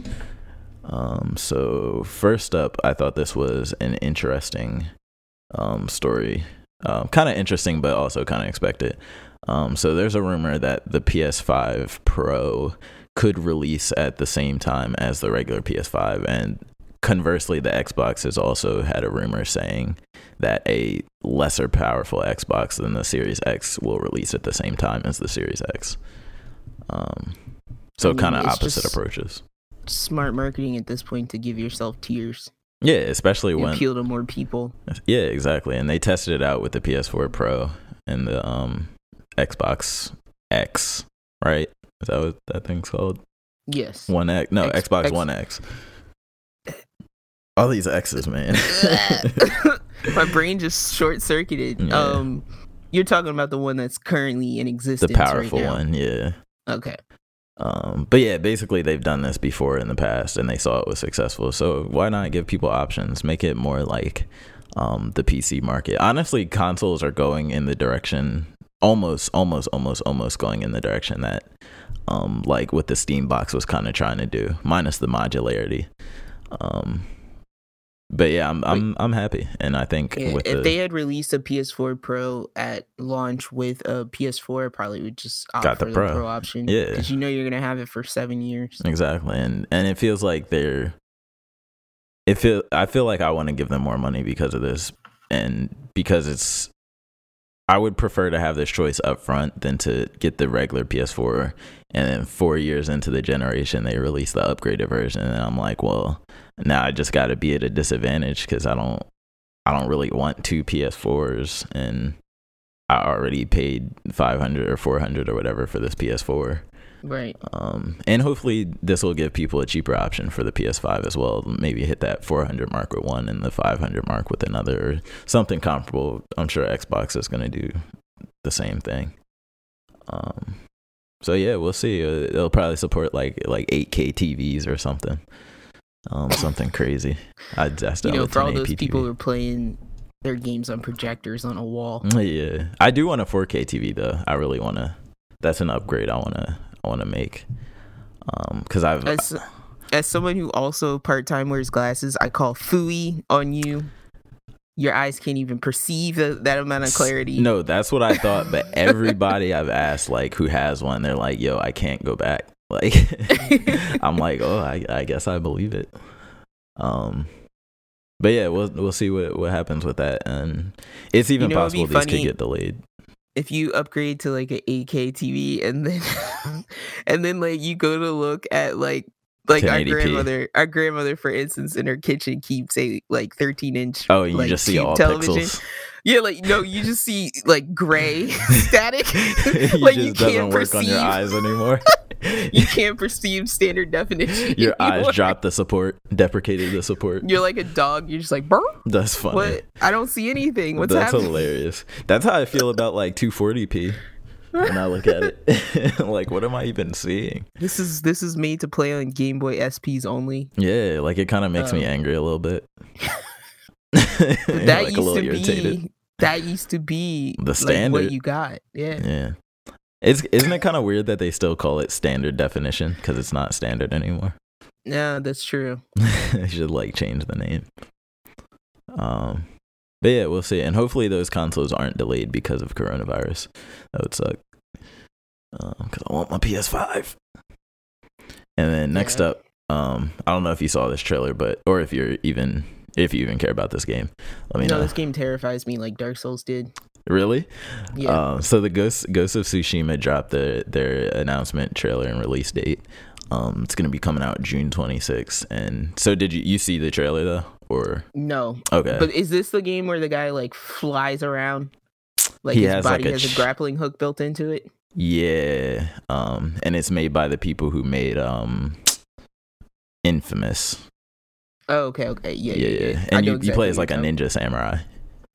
Um, so first up, I thought this was an interesting um, story. Um, kind of interesting, but also kind of expected. Um, so there's a rumor that the PS5 Pro could release at the same time as the regular PS5, and conversely, the Xbox has also had a rumor saying that a lesser powerful Xbox than the Series X will release at the same time as the Series X. Um, so I mean, kind of opposite approaches. Smart marketing at this point to give yourself tiers. Yeah, especially when appeal to more people. yeah, exactly. And they tested it out with the PS4 Pro and the um Xbox X, right? Is that what that thing's called? Yes. One X? No, X- Xbox X- One X. All these X's, man. [LAUGHS] [LAUGHS] My brain just short circuited. Yeah. Um, you're talking about the one that's currently in existence. the powerful right one, yeah. Okay. Um, but yeah, basically they've done this before in the past and they saw it was successful. So why not give people options? Make it more like um, the PC market. Honestly, consoles are going in the direction almost, almost, almost, almost going in the direction that um, like what the Steam box was kind of trying to do, minus the modularity. Um, but yeah, I'm I'm I'm happy, and I think Yeah, if the they had released a PS4 Pro at launch with a PS4, I probably would just opt Got for the the Pro. Pro, option. Yeah. because you know you're gonna have it for seven years. Exactly, and and it feels like they're. It feel I feel like I want to give them more money because of this, and because it's. I would prefer to have this choice up front than to get the regular PS4, and then four years into the generation they release the upgraded version, and I'm like, well, now I just got to be at a disadvantage because I don't, I don't really want two PS4s, and I already paid 500 or 400 or whatever for this PS4. Right. Um, and hopefully this will give people a cheaper option for the PS5 as well. Maybe hit that 400 mark with one and the 500 mark with another, or something comparable. I'm sure Xbox is going to do the same thing. Um, so yeah, we'll see. Uh, It'll probably support like like 8K TVs or something. Um, something crazy. I just You know, for all those people who are playing their games on projectors on a wall. Yeah, I do want a 4K TV though. I really want to. That's an upgrade I want to. I want to make. Um, because I've As as someone who also part time wears glasses, I call fooey on you. Your eyes can't even perceive the, that amount of clarity. No, that's what I thought. But everybody I've asked, like, who has one, they're like, "Yo, I can't go back." [LAUGHS] Like, I'm like, "Oh, I, I guess I believe it." Um, but yeah, we'll we'll see what what happens with that, and it's even You know, possible these could get delayed. If you upgrade to like an 8K TV and then [LAUGHS] and then like you go to look at like like our 1080p. grandmother our grandmother for instance in her kitchen keeps a like 13 inch Oh, you like, just see all television. pixels. Yeah like no you just see like gray [LAUGHS] [LAUGHS] static [LAUGHS] like you doesn't can't work on your perceive eyes anymore. you can't perceive standard definition your eyes anymore. dropped the support, deprecated the support. you're like a dog you're just like Burr? That's funny. what i don't see anything what's happening? That's happening hilarious. That's how I feel about like 240p when I look at it. like, what am I even seeing? this is this is made to play on game boy sps only Yeah, like it kind of makes me Um, angry a little bit. That [LAUGHS] like used a little to irritated. be that used to be [LAUGHS] The like, standard. what you got yeah Yeah. It's isn't it kind of weird that they still call it standard definition because it's not standard anymore. yeah that's true [LAUGHS] they should like change the name. Um, but yeah, we'll see. And hopefully those consoles aren't delayed because of coronavirus. That would suck. Because I want my PS5. And then next Yeah. up, um, I don't know if you saw this trailer, but or if you're even if you even care about this game, let me no, know. this game terrifies me like Dark Souls did. Really? Yeah. Um, so the Ghost Ghost of Tsushima dropped their their announcement trailer and release date. Um, it's gonna be coming out June 26th. And so, did you you see the trailer though, or no. okay? But is this the game where the guy like flies around? Like He his body like, a has a ch- grappling hook built into it? yeah. Um, and it's made by the people who made um, Infamous. Oh, okay, okay. Yeah, Yeah, yeah. yeah. And you, you play as like a ninja samurai.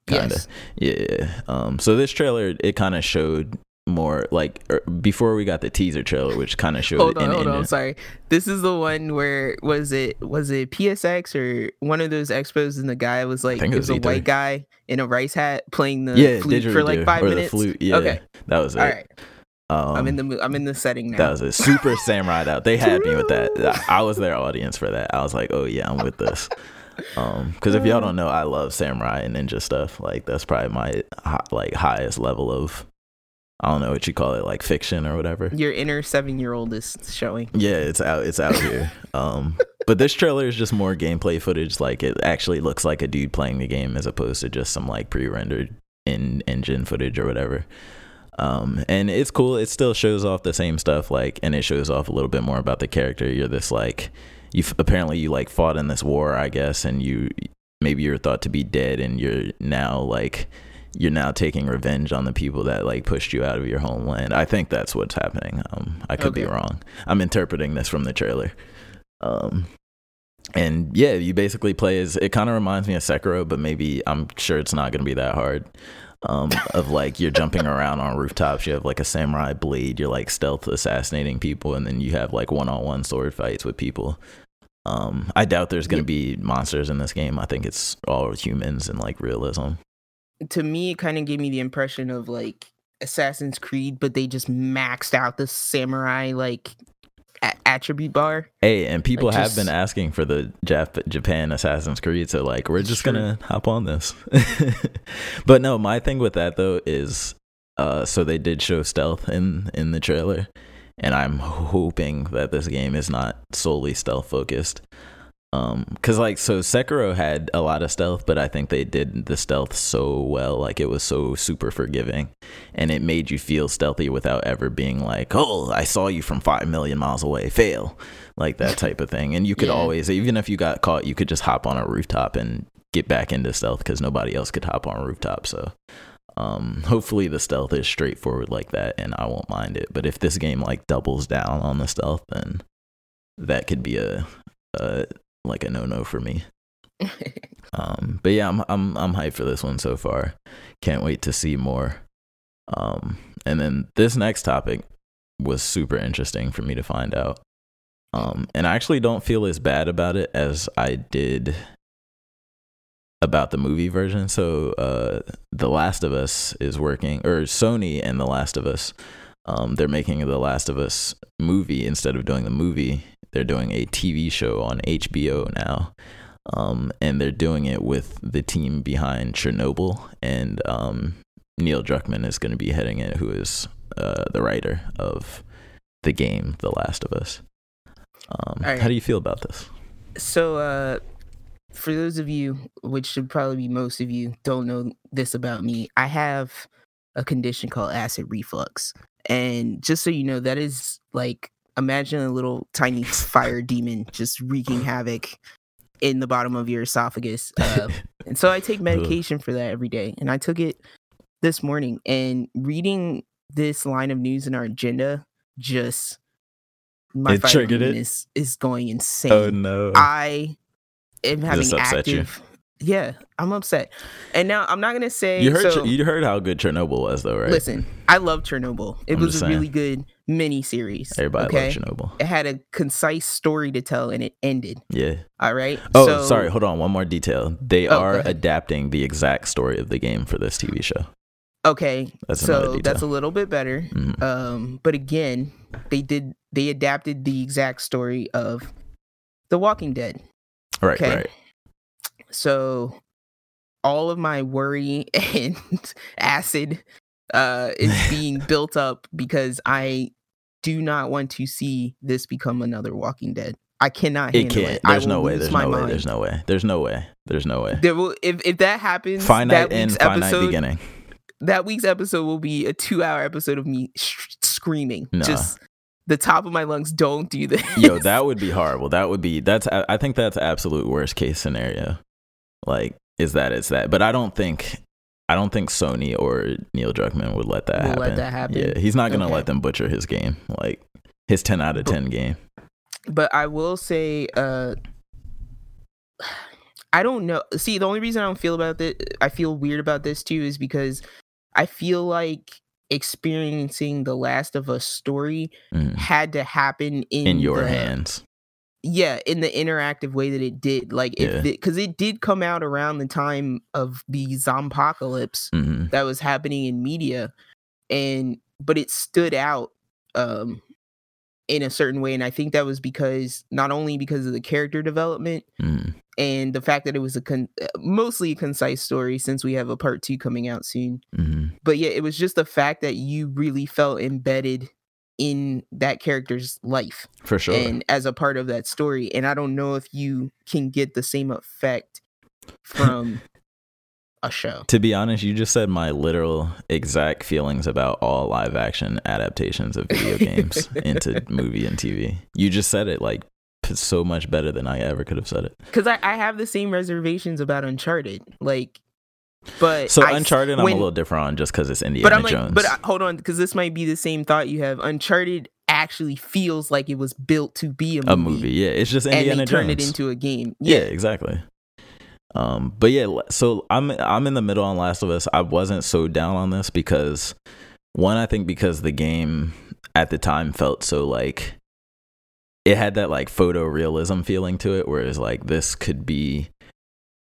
Kinda. Yes. Yeah. Um. So this trailer, it kind of showed more like er, before we got the teaser trailer, which kind of showed Hold in on, hold on. engine. Sorry. This is the one where was it was it PSX or one of those expos and the guy was like it it was, a white guy in a rice hat playing the yeah, flute for like five minutes. Flute. Yeah, Okay. that was it. All right. Um, I'm in the I'm in the setting now. That was a super [LAUGHS] samurai out. They had me with that. I was their audience for that. I was like, oh yeah, I'm with this. Um, because if y'all don't know, I love samurai and ninja stuff. Like that's probably my like highest level of, I don't know what you call it, like fiction or whatever. Your inner seven year old is showing. Yeah, it's out. It's out here. Um, but this trailer is just more gameplay footage. Like it actually looks like a dude playing the game as opposed to just some like pre-rendered in engine footage or whatever. Um, and it's cool. It still shows off the same stuff. Like, and it shows off a little bit more about the character. You're this like, you apparently you like fought in this war, I guess, and you maybe you're thought to be dead, and you're now like you're now taking revenge on the people that like pushed you out of your homeland. I think that's what's happening. Um, I could be wrong. I'm interpreting this from the trailer. Um, and yeah, you basically play as it kind of reminds me of Sekiro, but maybe I'm sure it's not going to be that hard. Um, of like you're jumping around on rooftops, you have like a samurai blade, you're like stealth assassinating people, and then you have like one on one sword fights with people. Um, I doubt there's going to be monsters in this game. I think it's all humans and like realism. To me, it kind of gave me the impression of like Assassin's Creed, but they just maxed out the samurai like a- attribute bar. Hey, and people Like, have just- been asking for the Jap- Japan Assassin's Creed, so like we're just true. gonna hop on this. [LAUGHS] but no, my thing with that though is, uh, so they did show stealth in in the trailer, and I'm hoping that this game is not solely stealth focused. Um, cause like so Sekiro had a lot of stealth, but I think they did the stealth so well, like it was so super forgiving, and it made you feel stealthy without ever being like, oh, I saw you from five million miles away, fail, like that type of thing. And you could Yeah. always, even if you got caught, you could just hop on a rooftop and get back into stealth because nobody else could hop on a rooftop. So, um, hopefully the stealth is straightforward like that, and I won't mind it. But if this game like doubles down on the stealth, then that could be a, a like a no no for me. [LAUGHS] Um, but yeah, I'm I'm I'm hyped for this one so far. Can't wait to see more. Um, and then this next topic was super interesting for me to find out. Um, and I actually don't feel as bad about it as I did about the movie version. So, uh, The Last of Us is working, or Sony and The Last of Us, um, they're making The Last of Us movie instead of doing the movie. They're doing a TV show on HBO now um, and they're doing it with the team behind Chernobyl, and um, Neil Druckmann is going to be heading it, who is uh, the writer of the game The Last of Us. Um, right. How do you feel about this? So, uh, for those of you, which should probably be most of you, don't know this about me, I have a condition called acid reflux. And just so you know, that is like imagine a little tiny fire demon just wreaking [LAUGHS] havoc in the bottom of your esophagus. Uh, [LAUGHS] and so I take medication for that every day. And I took it this morning. And reading this line of news in our agenda just my It fire triggered demon it? is is going insane. oh no! I am having upset you? Yeah, I'm upset. And now I'm not gonna say. you heard so, you heard how good Chernobyl was, though, right? Listen, I love Chernobyl. It I'm was a really good mini series. everybody okay? loves Chernobyl. It had a concise story to tell, and it ended. Yeah. All right. Oh, So- sorry. Hold on. One more detail. They Oh, are adapting the exact story of the game for this TV show. Okay. That's so that's a little bit better. Mhm. Um, but again, they did they adapted the exact story of The Walking Dead. Right. Okay. Right. So all of my worry [LAUGHS] and acid uh is [LAUGHS] being built up because I do not want to see this become another Walking Dead. I cannot It handle it. can't. I There's no way. There's no way. There's no way. There's no way. There's no way. There will if if that happens. Finite that end, week's finite episode, beginning. That week's episode will be a two-hour episode of me sh- screaming. Nah. Just the top of my lungs. Don't do this. Yo, that [LAUGHS] would be horrible. That would be that's I I think that's absolute worst case scenario. Like is that is that. But I don't think I don't think Sony or Neil Druckmann would let that happen. let that happen? Yeah, he's not gonna Okay. let them butcher his game. Like his 10 out of But- 10 game. but I will say, uh, I don't know. See, the only reason I don't feel about this, I feel weird about this too, is because I feel like experiencing the Last of Us story Mhm. had to happen in, In your the- hands. Yeah, in the interactive way that it did. Like, if Yeah. because it did come out around the time of the zompocalypse hmm that was happening in media and but it stood out um in a certain way and i think that was because not only because of the character development hmm and the fact that it was a con- uh, mostly a concise story since we have a part 2 coming out soon hmm but yeah it was just the fact that you really felt embedded in that character's life For sure. and as a part of that story and i don't know if you can get the same effect from [LAUGHS] a show to be honest, you just said my literal exact feelings about all live action adaptations of video games [LAUGHS] into movie and TV. You just said it like so much better than I ever could have said it. because I, I have the same reservations about Uncharted. Like, but So I Uncharted, I'm a little different on just because it's Indiana But I'm like, Jones. but I, hold on, because this might be the same thought you have. Uncharted actually feels like it was built to be a movie, a movie, yeah, it's just and Indiana they turned Jones. it into a game. yeah, Yeah, exactly. Um, but yeah, so I'm I'm in the middle on Last of Us. I wasn't so down on this because one, I think because the game at the time felt so like it had that like photorealism feeling to it, whereas like this could be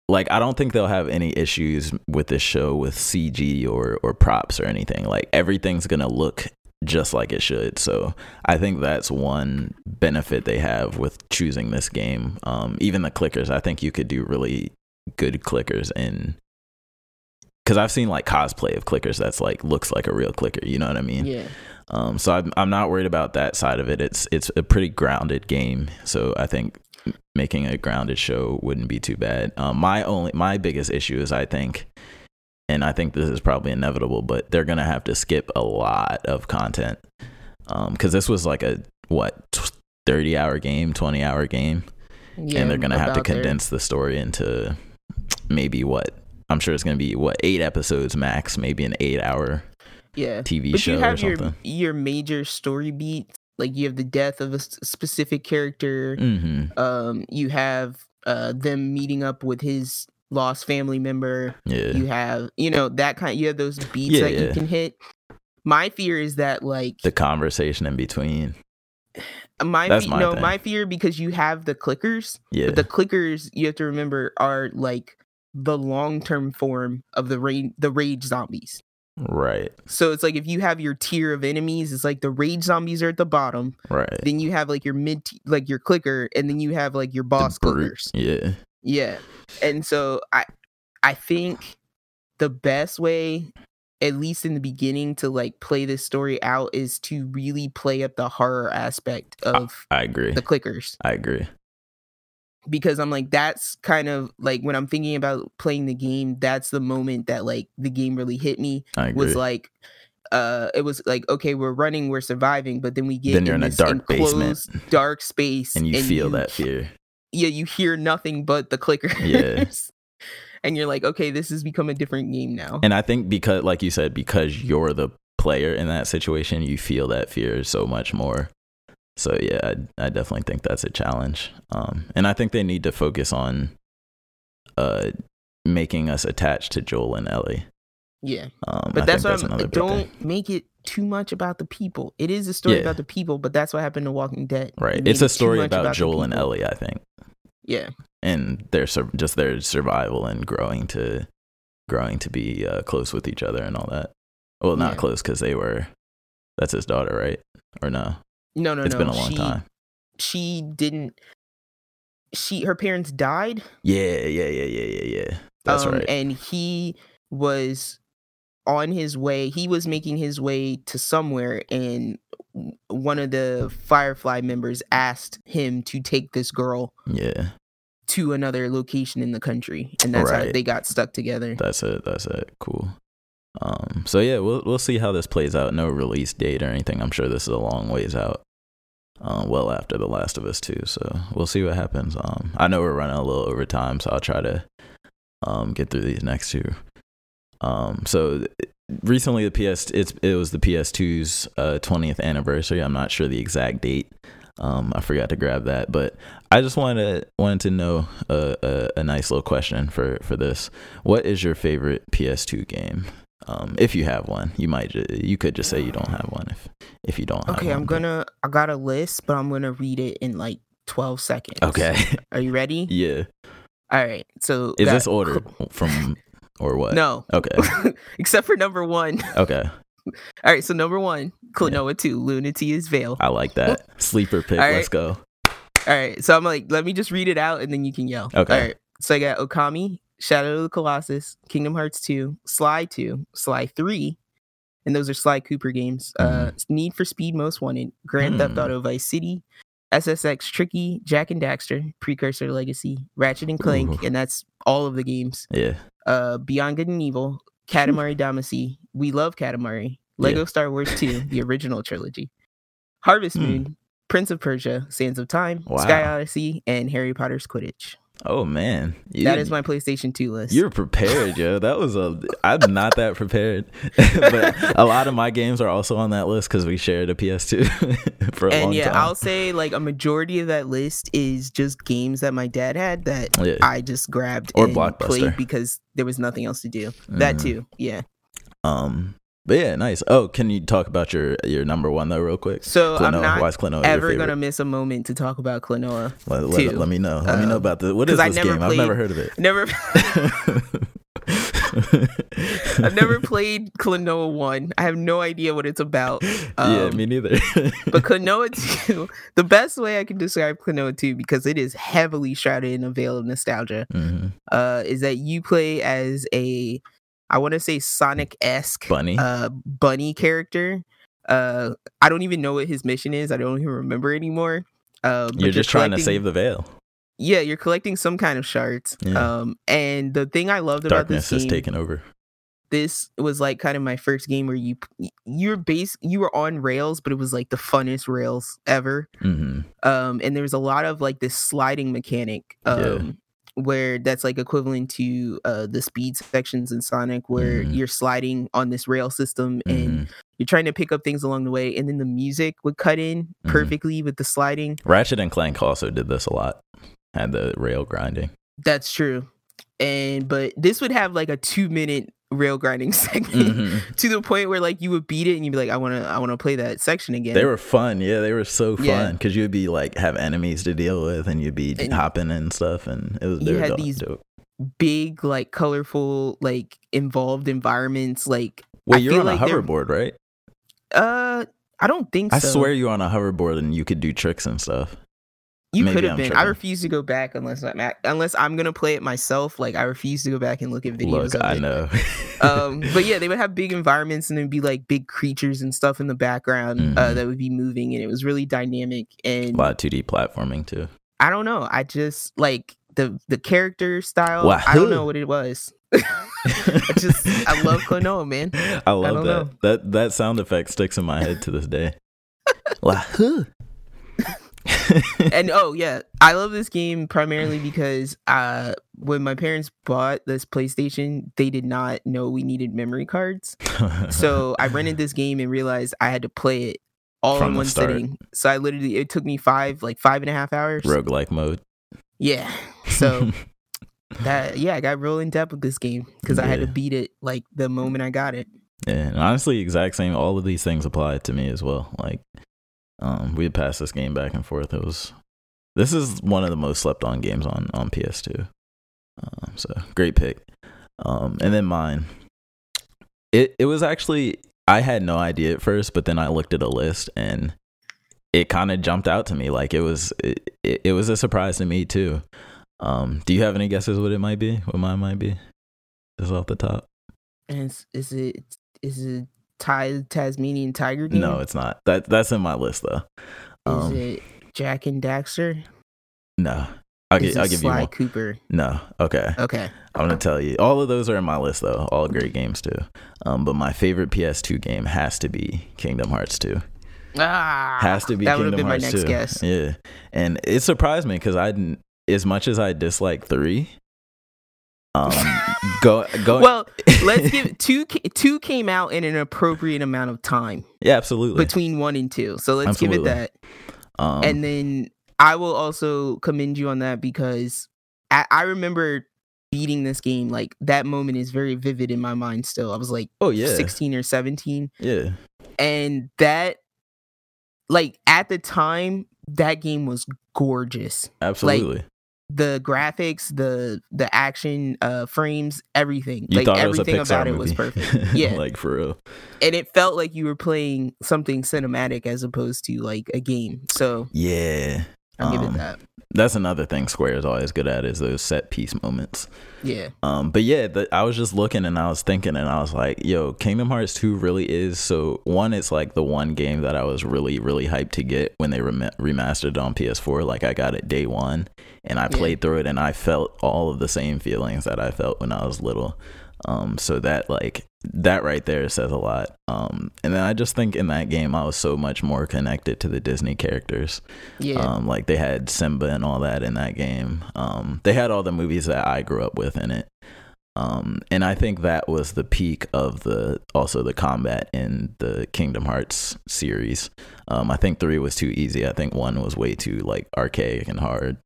like I don't think they'll have any issues with this show with CG or or props or anything. Like everything's gonna look just like it should. So I think that's one benefit they have with choosing this game. Um, even the clickers, I think you could do really good clickers in because I've seen like cosplay of clickers that's like looks like a real clicker. You know what I mean? yeah. Um, so I'm I'm not worried about that side of it. It's it's a pretty grounded game. So I think making a grounded show wouldn't be too bad. Um, my only my biggest issue is I think, and I think this is probably inevitable, but they're gonna have to skip a lot of content. Um, because this was like a what thirty hour game, twenty hour game, yeah. and they're gonna have to about there. condense the story into maybe what I'm sure it's gonna be what eight episodes max, maybe an eight hour Yeah, TV but show you or have your something. your major story beats. Like you have the death of a specific character. Mm-hmm. Um, you have uh them meeting up with his lost family member. Yeah. you have you know that kind you have those beats Yeah, that you can hit my fear is that like the conversation in between. my, that's fe- my no thing. my fear because you have the clickers Yeah. but the clickers you have to remember are like the long-term form of the rage the rage zombies right. so it's like if you have your tier of enemies it's like the rage zombies are at the bottom Right. then you have like your mid like your clicker and then you have like your boss clickers Yeah. Yeah. And so I I think the best way at least in the beginning to like play this story out is to really play up the horror aspect of I agree. the clickers I agree. Because I'm like that's kind of like when I'm thinking about playing the game that's the moment that like the game really hit me I agree. was like uh it was like okay we're running we're surviving but then we get Then you're in a this dark basement. dark space and you feel that fear. yeah, you hear nothing but the clickers. Yeah. [LAUGHS] and you're like, okay, this has become a different game now. And I think because like you said, because you're the player in that situation, you feel that fear so much more. So yeah, I, I definitely think that's a challenge. Um, and I think they need to focus on uh making us attached to Joel and Ellie. yeah. Um, But I that's what I'm another don't thing. make it too much about the people. It is a story Yeah. about the people, but that's what happened to Walking Dead. Right. It's a story much about, Joel and. Ellie, I think. Yeah. and their just their survival and growing to growing to be uh, close with each other and all that. Well, not Yeah. close because they were. That's his daughter, right? Or no? No, no, It's no. It's been a long she, time. She didn't she her parents died. Yeah, yeah, yeah, yeah, yeah, yeah. That's um, right. And he was on his way. He was making his way to somewhere, and one of the Firefly members asked him to take this girl Yeah, to another location in the country, and that's how they got stuck together. that's it. That's it. Cool. Um, so yeah, we'll we'll see how this plays out. No release date or anything. I'm sure this is a long ways out. Uh, well after The Last of Us too. So we'll see what happens. Um, I know we're running a little over time, so I'll try to um get through these next two. Um, so recently the PS it's it was the PS2's uh 20th anniversary. I'm not sure the exact date. Um, I forgot to grab that, but I just wanted wanted to know a, a, a nice little question for for this. What is your favorite PS2 game? Um, if you have one, you might ju- you could just say you don't have one if if you don't. Okay, I'm one, gonna. I got a list, but I'm gonna read it in like 12 seconds. Okay, Are you ready? [LAUGHS] yeah. All right. So Is got- this ordered from or what? No, Okay. [LAUGHS] except for number one. Okay. [LAUGHS] All right. So number one, Klonoa two, Lunatea's Veil. I like that sleeper pick. All Let's go. All right. So I'm like, let me just read it out and then you can yell. Okay. All right. So I got Okami, Shadow of the Colossus, Kingdom Hearts 2, Sly 2, Sly 3, and those are Sly Cooper games. Uh, Need for Speed Most Wanted, Grand Theft Mm. Auto Vice City, SSX Tricky, Jak and Daxter, Precursor Legacy, Ratchet and Clank, Ooh. and that's all of the games. Yeah. Uh, Beyond Good and Evil, Katamari [LAUGHS] Damacy, We Love Katamari, Lego Yeah. Star Wars 2, the [LAUGHS] original trilogy, Harvest Hmm. Moon, Prince of Persia, Sands of Time, Wow. Sky Odyssey, and Harry Potter's Quidditch. Oh man. You, that is my PlayStation 2 list. You're prepared, yo. That was a. I'm not that prepared, [LAUGHS] but a lot of my games are also on that list because we shared a PS2 [LAUGHS] for a and long yeah, time. I'll say like a majority of that list is just games that my dad had that Yeah. I just grabbed Or and Blockbuster. played because there was nothing else to do. That Mhm. too, yeah. Um. But yeah, nice. Oh, can you talk about your your number one though, real quick? So I'm not Why is Klonoa ever gonna miss a moment to talk about Klonoa. let, let, let me know. Let me know Um, about this. What is I this game? I've never heard of it. Never, [LAUGHS] [LAUGHS] I've never played Klonoa one. I have no idea what it's about. [LAUGHS] yeah, Um, me neither. But Klonoa 2, the best way I can describe Klonoa 2, because it is heavily shrouded in a veil of nostalgia, Mhm. uh, is that you play as a, I want to say Sonic esque Bunny. uh, bunny character. Uh, I don't even know what his mission is. I don't even remember anymore. Uh, but you're just trying to save the veil. Yeah, you're collecting some kind of shards. Yeah. Um, and the thing I loved about Darkness this is game, taking over. this was like kind of my first game where you you're base you were on rails, but it was like the funnest rails ever. hmm um and there's a lot of like this sliding mechanic Yeah. Where that's like equivalent to uh the speed sections in sonic where Mhm. you're sliding on this rail system and hmm you're trying to pick up things along the way and then the music would cut in Mhm. perfectly with the sliding Ratchet and Clank also did this a lot. Had the rail grinding. that's true and but this would have like a two minute rail grinding [LAUGHS] segment Mhm. to the point where like you would beat it and you'd be like i want to i want to play that section again They were fun. Yeah, they were so Yeah. fun because you'd be like have enemies to deal with, and you'd be And hopping and stuff, and it was you had dope- these dope. big like colorful like involved environments like Wait, I you're on a like they're- hoverboard, right? Uh, I don't think so. I so. swear you're on a hoverboard and you could do tricks and stuff. You could have been. I refuse to go back unless I'm at, unless I'm gonna play it myself. Like I refuse to go back and look at videos Look, I know. um, [LAUGHS] but yeah, they would have big environments and there'd be like big creatures and stuff in the background uh, Mhm. that would be moving, and it was really dynamic. And a lot of 2D platforming too. I don't know, I just like the the character style. Wahoo. I don't know what it was. [LAUGHS] I just I [LAUGHS] love Klonoa, man. I love don't that. know. That that sound effect sticks in my head to this day. Wahoo. [LAUGHS] and oh yeah, I love this game primarily because uh when my parents bought this PlayStation, they did not know we needed memory cards. [LAUGHS] So I rented this game and realized I had to play it all From in one sitting. So I literally it took me five like five and a half hours. roguelike mode. Yeah. So [LAUGHS] that yeah, I got real in depth with this game because I had to beat it like the moment I got it. Yeah, and honestly, exact same. All of these things apply to me as well. Like, um, we had passed this game back and forth. It was, this is one of the most slept on games on on PS2. Um, so great pick. Um, and then mine. It it was actually I had no idea at first, but then I looked at a list and it kind of jumped out to me. Like it was it, it, it was a surprise to me too. Um, do you have any guesses what it might be? What mine might be? Just off the top. And is it is it Ty Tasmanian Tiger game? No, it's not. That that's in my list though. Is Um, it Jak and Daxter? no, I'll, Is it I'll give you Sly more. Cooper? No, okay. Okay. I'm gonna tell you. All of those are in my list though. All great games too. Um, but my favorite PS2 game has to be Kingdom Hearts 2. Ah, Has to be that would have Kingdom been my next 2. guess. Yeah, and it surprised me because I didn't. As much as I dislike three, um, go go. Well, let's give two. Two came out in an appropriate amount of time yeah, absolutely. between one and two. So let's Absolutely. give it that. um, and then I will also commend you on that because I, I remember beating this game. Like that moment is very vivid in my mind. Still, I was like oh yeah, 16 or 17, yeah, and that, like at the time, that game was gorgeous. absolutely. The graphics, the the action uh frames, everything. you like thought it was a everything Pixar about it was perfect. [LAUGHS] Yeah. like for real. and it felt like you were playing something cinematic as opposed to like a game. So Yeah, I'll give Um, it that. That's another thing Square is always good at is those set piece moments. Yeah. Um, but yeah, the, I was just looking and I was thinking and I was like, yo, Kingdom Hearts 2 really is so one, it's like the one game that I was really, really hyped to get when they rem- remastered it on PS4. Like I got it day one and I Yeah. played through it and I felt all of the same feelings that I felt when I was little. Um, so that like that right there says a lot. Um, and then I just think in that game I was so much more connected to the Disney characters. Yeah. Um, like they had Simba and all that in that game. Um, they had all the movies that I grew up with in it. Um, and I think that was the peak of the also the combat in the Kingdom Hearts series. Um, I think three was too easy. I think one was way too like archaic and hard,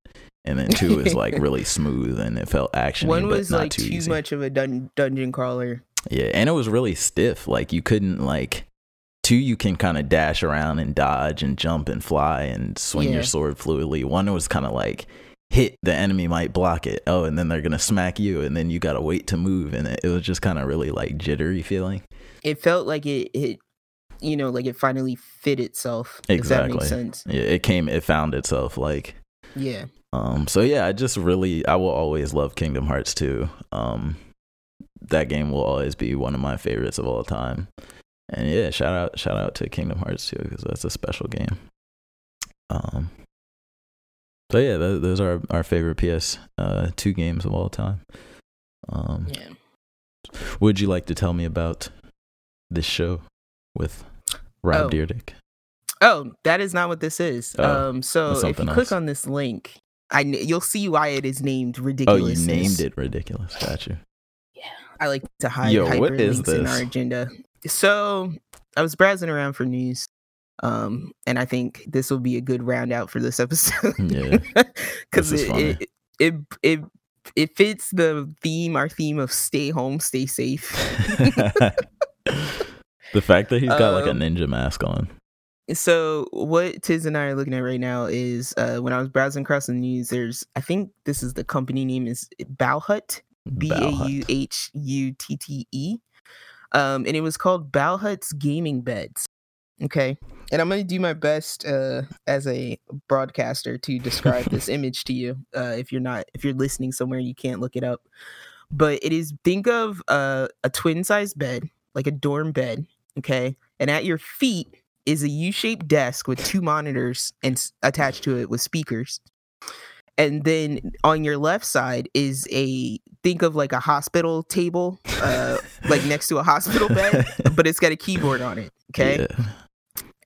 and then two is like [LAUGHS] really smooth and it felt action. One but was not like too, too, much of a dun- dungeon crawler. Yeah, and it was really stiff. Like you couldn't like two you can kind of dash around and dodge and jump and fly and swing Yeah. your sword fluidly. One was kind of like hit the enemy might block it. Oh, and then they're going to smack you and then you got to wait to move and it, it was just kind of really like jittery feeling. It felt like it, it, you know, like it finally fit itself. If that Exactly. makes sense. Yeah, it came it found itself like Yeah. um so yeah, I just really I will always love Kingdom Hearts 2. Um that game will always be one of my favorites of all time. And yeah, shout out shout out to Kingdom Hearts 2 cuz that's a special game. Um so yeah, th- those are our favorite PS uh 2 games of all time. Um Yeah. would you like to tell me about this show with Rob Oh. Dyrdek? Oh, that is not what this is. Oh, um, so if you something click on this link, I you'll see why it is named ridiculous. Oh, you named it ridiculous. Got you. I like to hide Yo, what hyperlinks in our agenda. So I was browsing around for news, um, and I think this will be a good round out for this [LAUGHS] episode. Yeah, [LAUGHS] is it, it it it it fits the theme, our theme of stay home, stay safe. [LAUGHS] the fact that he's got like a Um, ninja mask on. So what Tiz and I are looking at right now is uh, when I was browsing across the news, there's I think this is the company name is Bauhut, B A. U H U T T E, um, and it was called Bauhut's Gaming Beds. Okay, and I'm gonna do my best uh, as a broadcaster to describe this [LAUGHS] image to you. Uh, if you're not, if you're listening somewhere, you can't look it up. But it is think of uh, a twin size bed, like a dorm bed. Okay, and at your feet is a U-shaped desk with two monitors and s- attached to it with speakers. And then on your left side is a think of like a hospital table, uh, [LAUGHS] like next to a hospital bed, but it's got a keyboard on it. Okay. Yeah.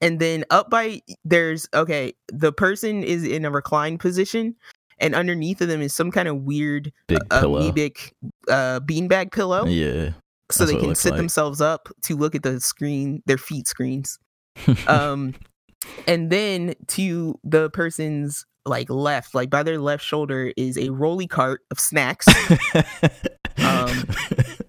And then up by there's okay, the person is in a reclined position, and underneath of them is some kind of weird Big pillow. amoebic uh, beanbag pillow, Yeah. so they can sit like. themselves up to look at the screen, their feet screens. [LAUGHS] um and then to the person's like left like by their left shoulder is a rolly cart of snacks [LAUGHS] um,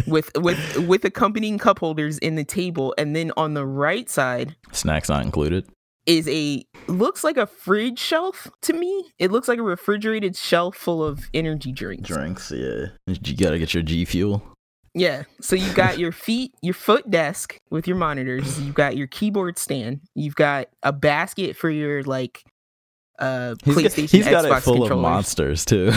with with with accompanying cup holders in the table and then on the right side Snacks not included. is a looks like a fridge shelf to me it looks like a refrigerated shelf full of energy drinks Drinks. Yeah. You gotta get your G fuel. Yeah. So you got your [LAUGHS] feet, your foot desk with your monitors. You've got your keyboard stand. You've got a basket for your like uh He's got, PlayStation he's got it full of monsters too. [LAUGHS]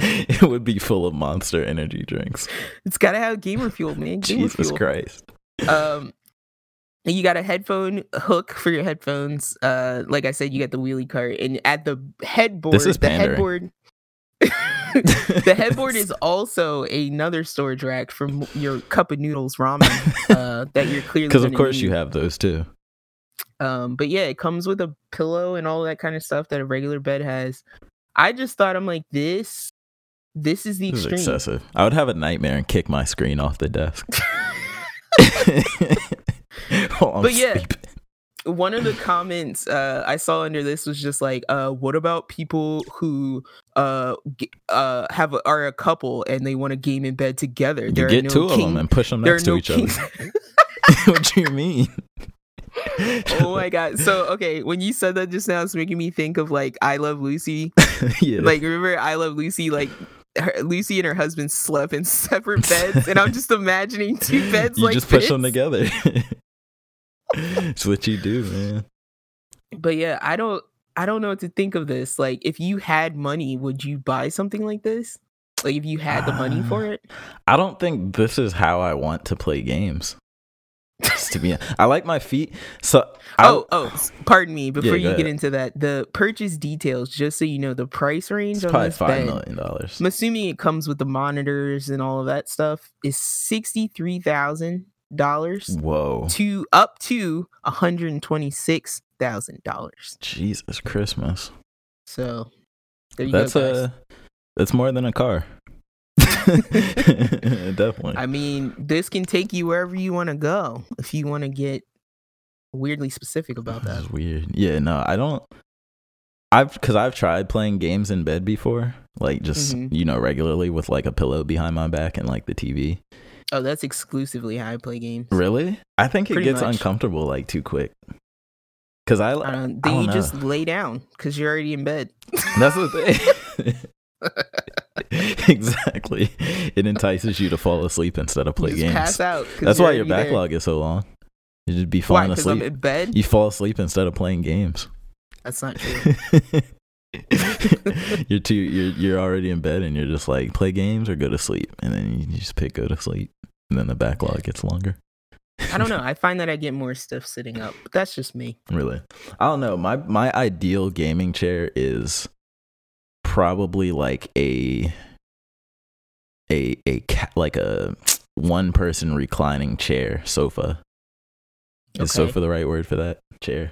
it would be full of monster energy drinks. It's got to have gamer fuel, man. Gamer Jesus fuel. Christ. Um, you got a headphone hook for your headphones. Uh, like I said, you got the wheelie cart, and at the headboard, This is the headboard. [LAUGHS] the headboard is also another storage rack from your cup of noodles ramen uh, that you're clearly [LAUGHS] Because of course you have those too. Um, but yeah, it comes with a pillow and all that kind of stuff that a regular bed has. I just thought I'm like this. This is the This is extreme. excessive. I would have a nightmare and kick my screen off the desk. [LAUGHS] [LAUGHS] I'm But yeah. sleeping. one of the comments uh, I saw under this was just like, uh, "What about people who uh, g- uh, have a, are a couple and they want to game in bed together? you There are get no two of them and push them next to no each kings. other. [LAUGHS] what do you mean? [LAUGHS] oh my god! So okay, when you said that just now, it's making me think of like I Love Lucy. [LAUGHS] yeah. Like remember I Love Lucy? Like her, Lucy and her husband slept in separate beds, and I'm just imagining two [LAUGHS] beds you like just push them together. It's what you do, man. But yeah, I don't. I don't know what to think of this. Like, if you had money, would you buy something like this? Like, if you had the money for Uh, it? I don't think this is how I want to play games. Just to be, I like my feet. So I, oh, oh, pardon me. Before go you get into that, the purchase details, just so you know, the price range it's on probably this five million dollars. I'm assuming it comes with the monitors and all of that stuff. Is sixty three thousand dollars Whoa, to up to one hundred and twenty six thousand dollars. Jesus Christmas! So there you That's go. Guys. a that's more than a car. [LAUGHS] Definitely. I mean, this can take you wherever you want to go if you want to get weirdly specific about that. that. is weird. Yeah, no, I don't. I've because I've tried playing games in bed before, like just Mhm. you know regularly with like a pillow behind my back and like the TV. Oh, that's exclusively how I play games. Really? I think it gets much. uncomfortable like too quick. Cause I, I I then don't you know. just lay down because you're already in bed. That's the thing. [LAUGHS] [LAUGHS] [LAUGHS] exactly. It entices you to fall asleep instead of play games. pass out. That's why your backlog is so long. You just be Why? falling I'm asleep. in bed. You fall asleep instead of playing games. That's not true. [LAUGHS] you're too you're you're already in bed and you're just like play games or go to sleep and then you just pick go to sleep and then the backlog gets longer. I don't know. I find that I get more stuff sitting up, but that's just me. Really? I don't know. My my ideal gaming chair is probably like a a a like a one person reclining chair sofa. Is Okay. sofa the right word for that chair?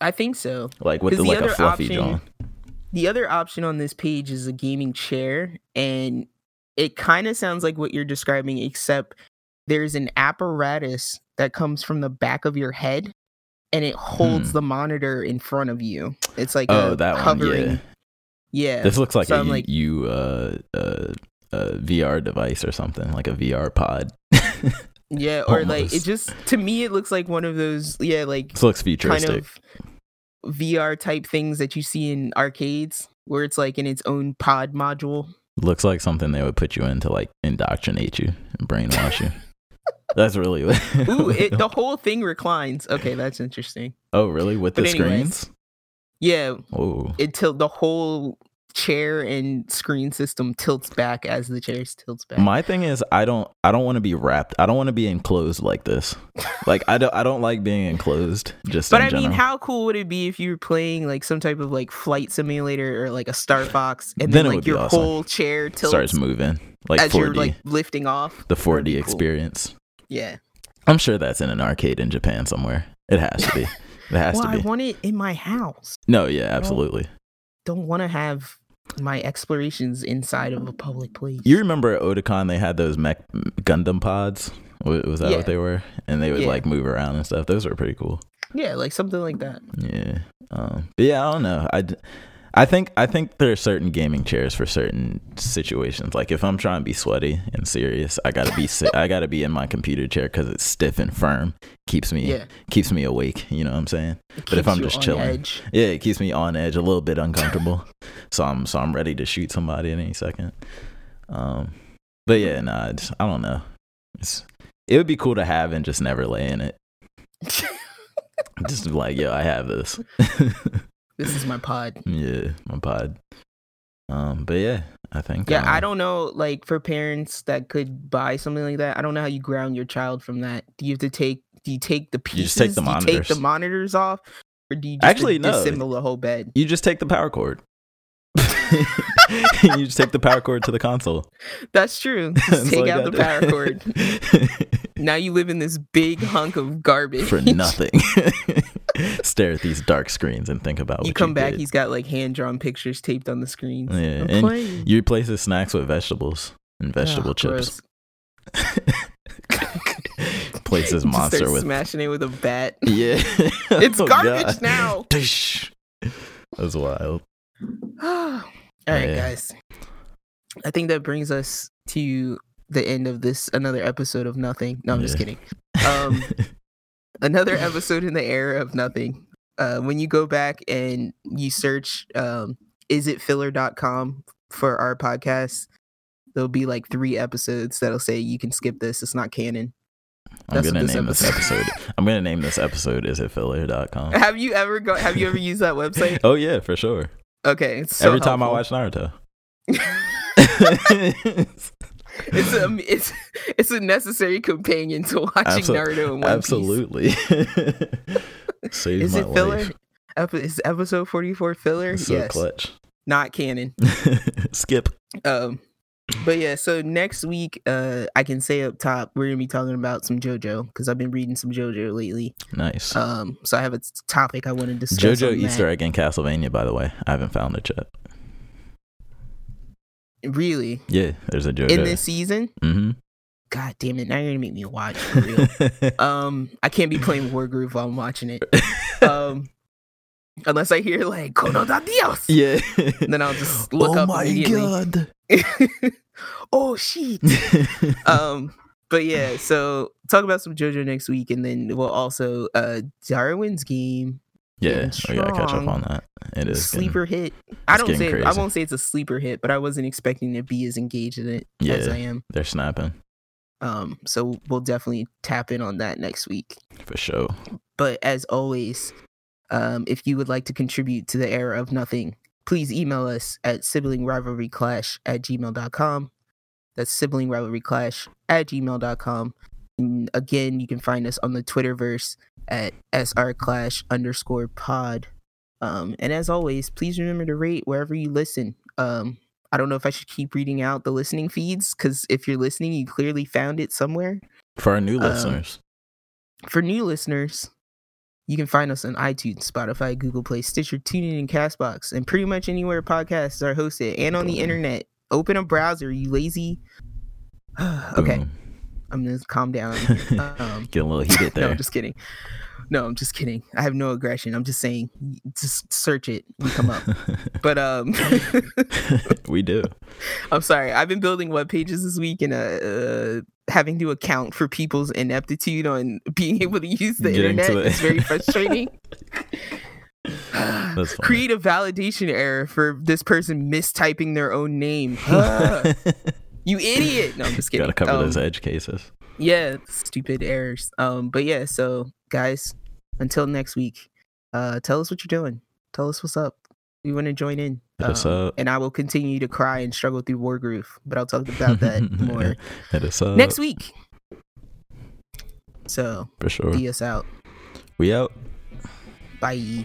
I think so. Like with the, the like a other fluffy option- John. The other option on this page is a gaming chair, and it kind of sounds like what you're describing, except there's an apparatus that comes from the back of your head and it holds Hmm. the monitor in front of you. It's like Oh, a that one. hovering. Yeah. Yeah. This looks like So a I'm like- you uh, uh, uh, VR device or something, like a VR pod. [LAUGHS] yeah, or like it just to me it looks like one of those yeah, like this looks kind futuristic. of VR type things that you see in arcades where it's like in its own pod module. Looks like something they would put you in to like indoctrinate you and brainwash you. [LAUGHS] That's really what. Ooh, it, [LAUGHS] the whole thing reclines. Okay, that's interesting. oh, really? With But the anyways. screens? Yeah, Oh, it tilt the whole chair and screen system tilts back as the chair tilts back. my thing is, I don't, I don't want to be wrapped. I don't want to be enclosed like this. [LAUGHS] Like, I don't, I don't like being enclosed. Just, but I mean, how cool would it be if you were playing like some type of like flight simulator or like a Star Fox, and Then then, like your awesome. whole chair tilts starts moving like as 4D, you're like lifting off? the That 4D be cool. experience. Yeah. I'm sure that's in an arcade in Japan somewhere. It has to be. [LAUGHS] It has Well, to I want it in my house. no, yeah, absolutely. Don't want to have my explorations inside of a public place. You remember at Otakon they had those mech Gundam pods? Was that Yeah. what they were? And they would Yeah. like move around and stuff. Those were pretty cool. yeah, like something like that. Yeah. Um, but yeah, I don't know. I, I think I think there are certain gaming chairs for certain situations. Like if I'm trying to be sweaty and serious, I gotta be si- [LAUGHS] I gotta be in my computer chair because it's stiff and firm. Keeps me Yeah. keeps me awake. You know what I'm saying? It But if I'm just chilling, edge. Yeah, it keeps me on edge, a little bit uncomfortable. [LAUGHS] so I'm so I'm ready to shoot somebody at any second. Um, but yeah, nah, I, just, I don't know. It's it would be cool to have and just never lay in it. [LAUGHS] Just like, yo, I have this. [LAUGHS] This is my pod. Yeah, my pod. Um, but yeah, I think. Yeah, I um, don't know. Like for parents that could buy something like that, I don't know how you ground your child from that. Do you have to take? Do you take the pieces? just take the you take the monitors. monitors off, or do you just Actually, no. disassemble the whole bed? You just take the power cord. [LAUGHS] you just take the power cord to the console. That's true. [LAUGHS] That's take out the power cord. [LAUGHS] Now you live in this big hunk of garbage. For nothing. Stare at these dark screens and think about what you come back, did. he's got like hand drawn pictures taped on the screens. Yeah, I'm and playing. You replace his snacks with vegetables and ah, vegetable Ugh, chips. Places monster with smashing it with a bat. yeah. It's Oh, garbage God. now. That's wild. [SIGHS] All right, Yeah. guys. I think that brings us to the end of this another episode of nothing. No, I'm just kidding. Um, [LAUGHS] another episode in the era of nothing. Uh, when you go back and you search um, isitfiller.com for our podcast, there'll be like three episodes that'll say you can skip this. It's not canon. I'm That's gonna this name this episode- episode. [LAUGHS] I'm gonna name this episode is it filler.com. Have you ever go? Have you ever used that website? [LAUGHS] Oh yeah, for sure. Okay, it's so Every time I watch Naruto. [LAUGHS] it's a it's it's a necessary companion to watching Absol- Naruto and One Absolutely. [LAUGHS] Piece. Is my it filler? life. Is episode forty four filler? So yes, clutch. not canon. [LAUGHS] Skip. Um, but yeah, so next week, uh, I can say up top we're gonna be talking about some JoJo because I've been reading some JoJo lately. Nice. Um, so I have a topic I want to discuss. JoJo Easter that. egg in Castlevania, by the way. I haven't found it yet. Really, Yeah, there's a JoJo. in this season? hmm God damn it! Now you're gonna make me watch for real. [LAUGHS] um, I can't be playing Wargroove while I'm watching it. [LAUGHS] Um, unless I hear like "Cono da Dios," [LAUGHS] yeah. then I'll just look oh up Oh my god. [LAUGHS] oh shit. [LAUGHS] um, but yeah, so talk about some JoJo next week, and then we'll also uh Darwin's game yeah, we gotta catch up on that. It is getting- sleeper hit. I don't getting say I won't say it's a sleeper hit, but I wasn't expecting to be as engaged in it as Yeah. I am. They're snapping Um, so we'll definitely tap in on that next week. for sure. But as always, um, if you would like to contribute to the era of nothing, please email us at siblingrivalryclash rivalry clash at gmail.com. That's siblingrivalryclash rivalry clash at gmail.com. And again, you can find us on the Twitterverse at srclash underscore pod. Um, and as always, please remember to rate wherever you listen. Um, I don't know if I should keep reading out the listening feeds because if you're listening, you clearly found it somewhere For our new Um, listeners. for new listeners, you can find us on iTunes, Spotify, Google Play, Stitcher, TuneIn, and Castbox, and pretty much anywhere podcasts are hosted, and on the internet. Open a browser, you lazy. [SIGHS] okay, Boom. I'm gonna calm down. [LAUGHS] Um, Get a little heated there. [LAUGHS] no. I'm just kidding. No, I'm just kidding. I have no aggression. I'm just saying, just search it. We come up. [LAUGHS] But um, we do. I'm sorry. I've been building web pages this week and uh, uh having to account for people's ineptitude on being able to use the Getting internet is very [LAUGHS] frustrating. Create a validation error for this person mistyping their own name. [LAUGHS] You idiot! No, I'm just kidding. Gotta cover Um, those edge cases. yeah, stupid errors. Um, but yeah, so guys, until next week, uh, tell us what you're doing. Tell us what's up. We want to join in. Us Um, up. And I will continue to cry and struggle through Wargroove, but I'll talk about that [LAUGHS] more up. next week. So, For sure. us out. We out. Bye.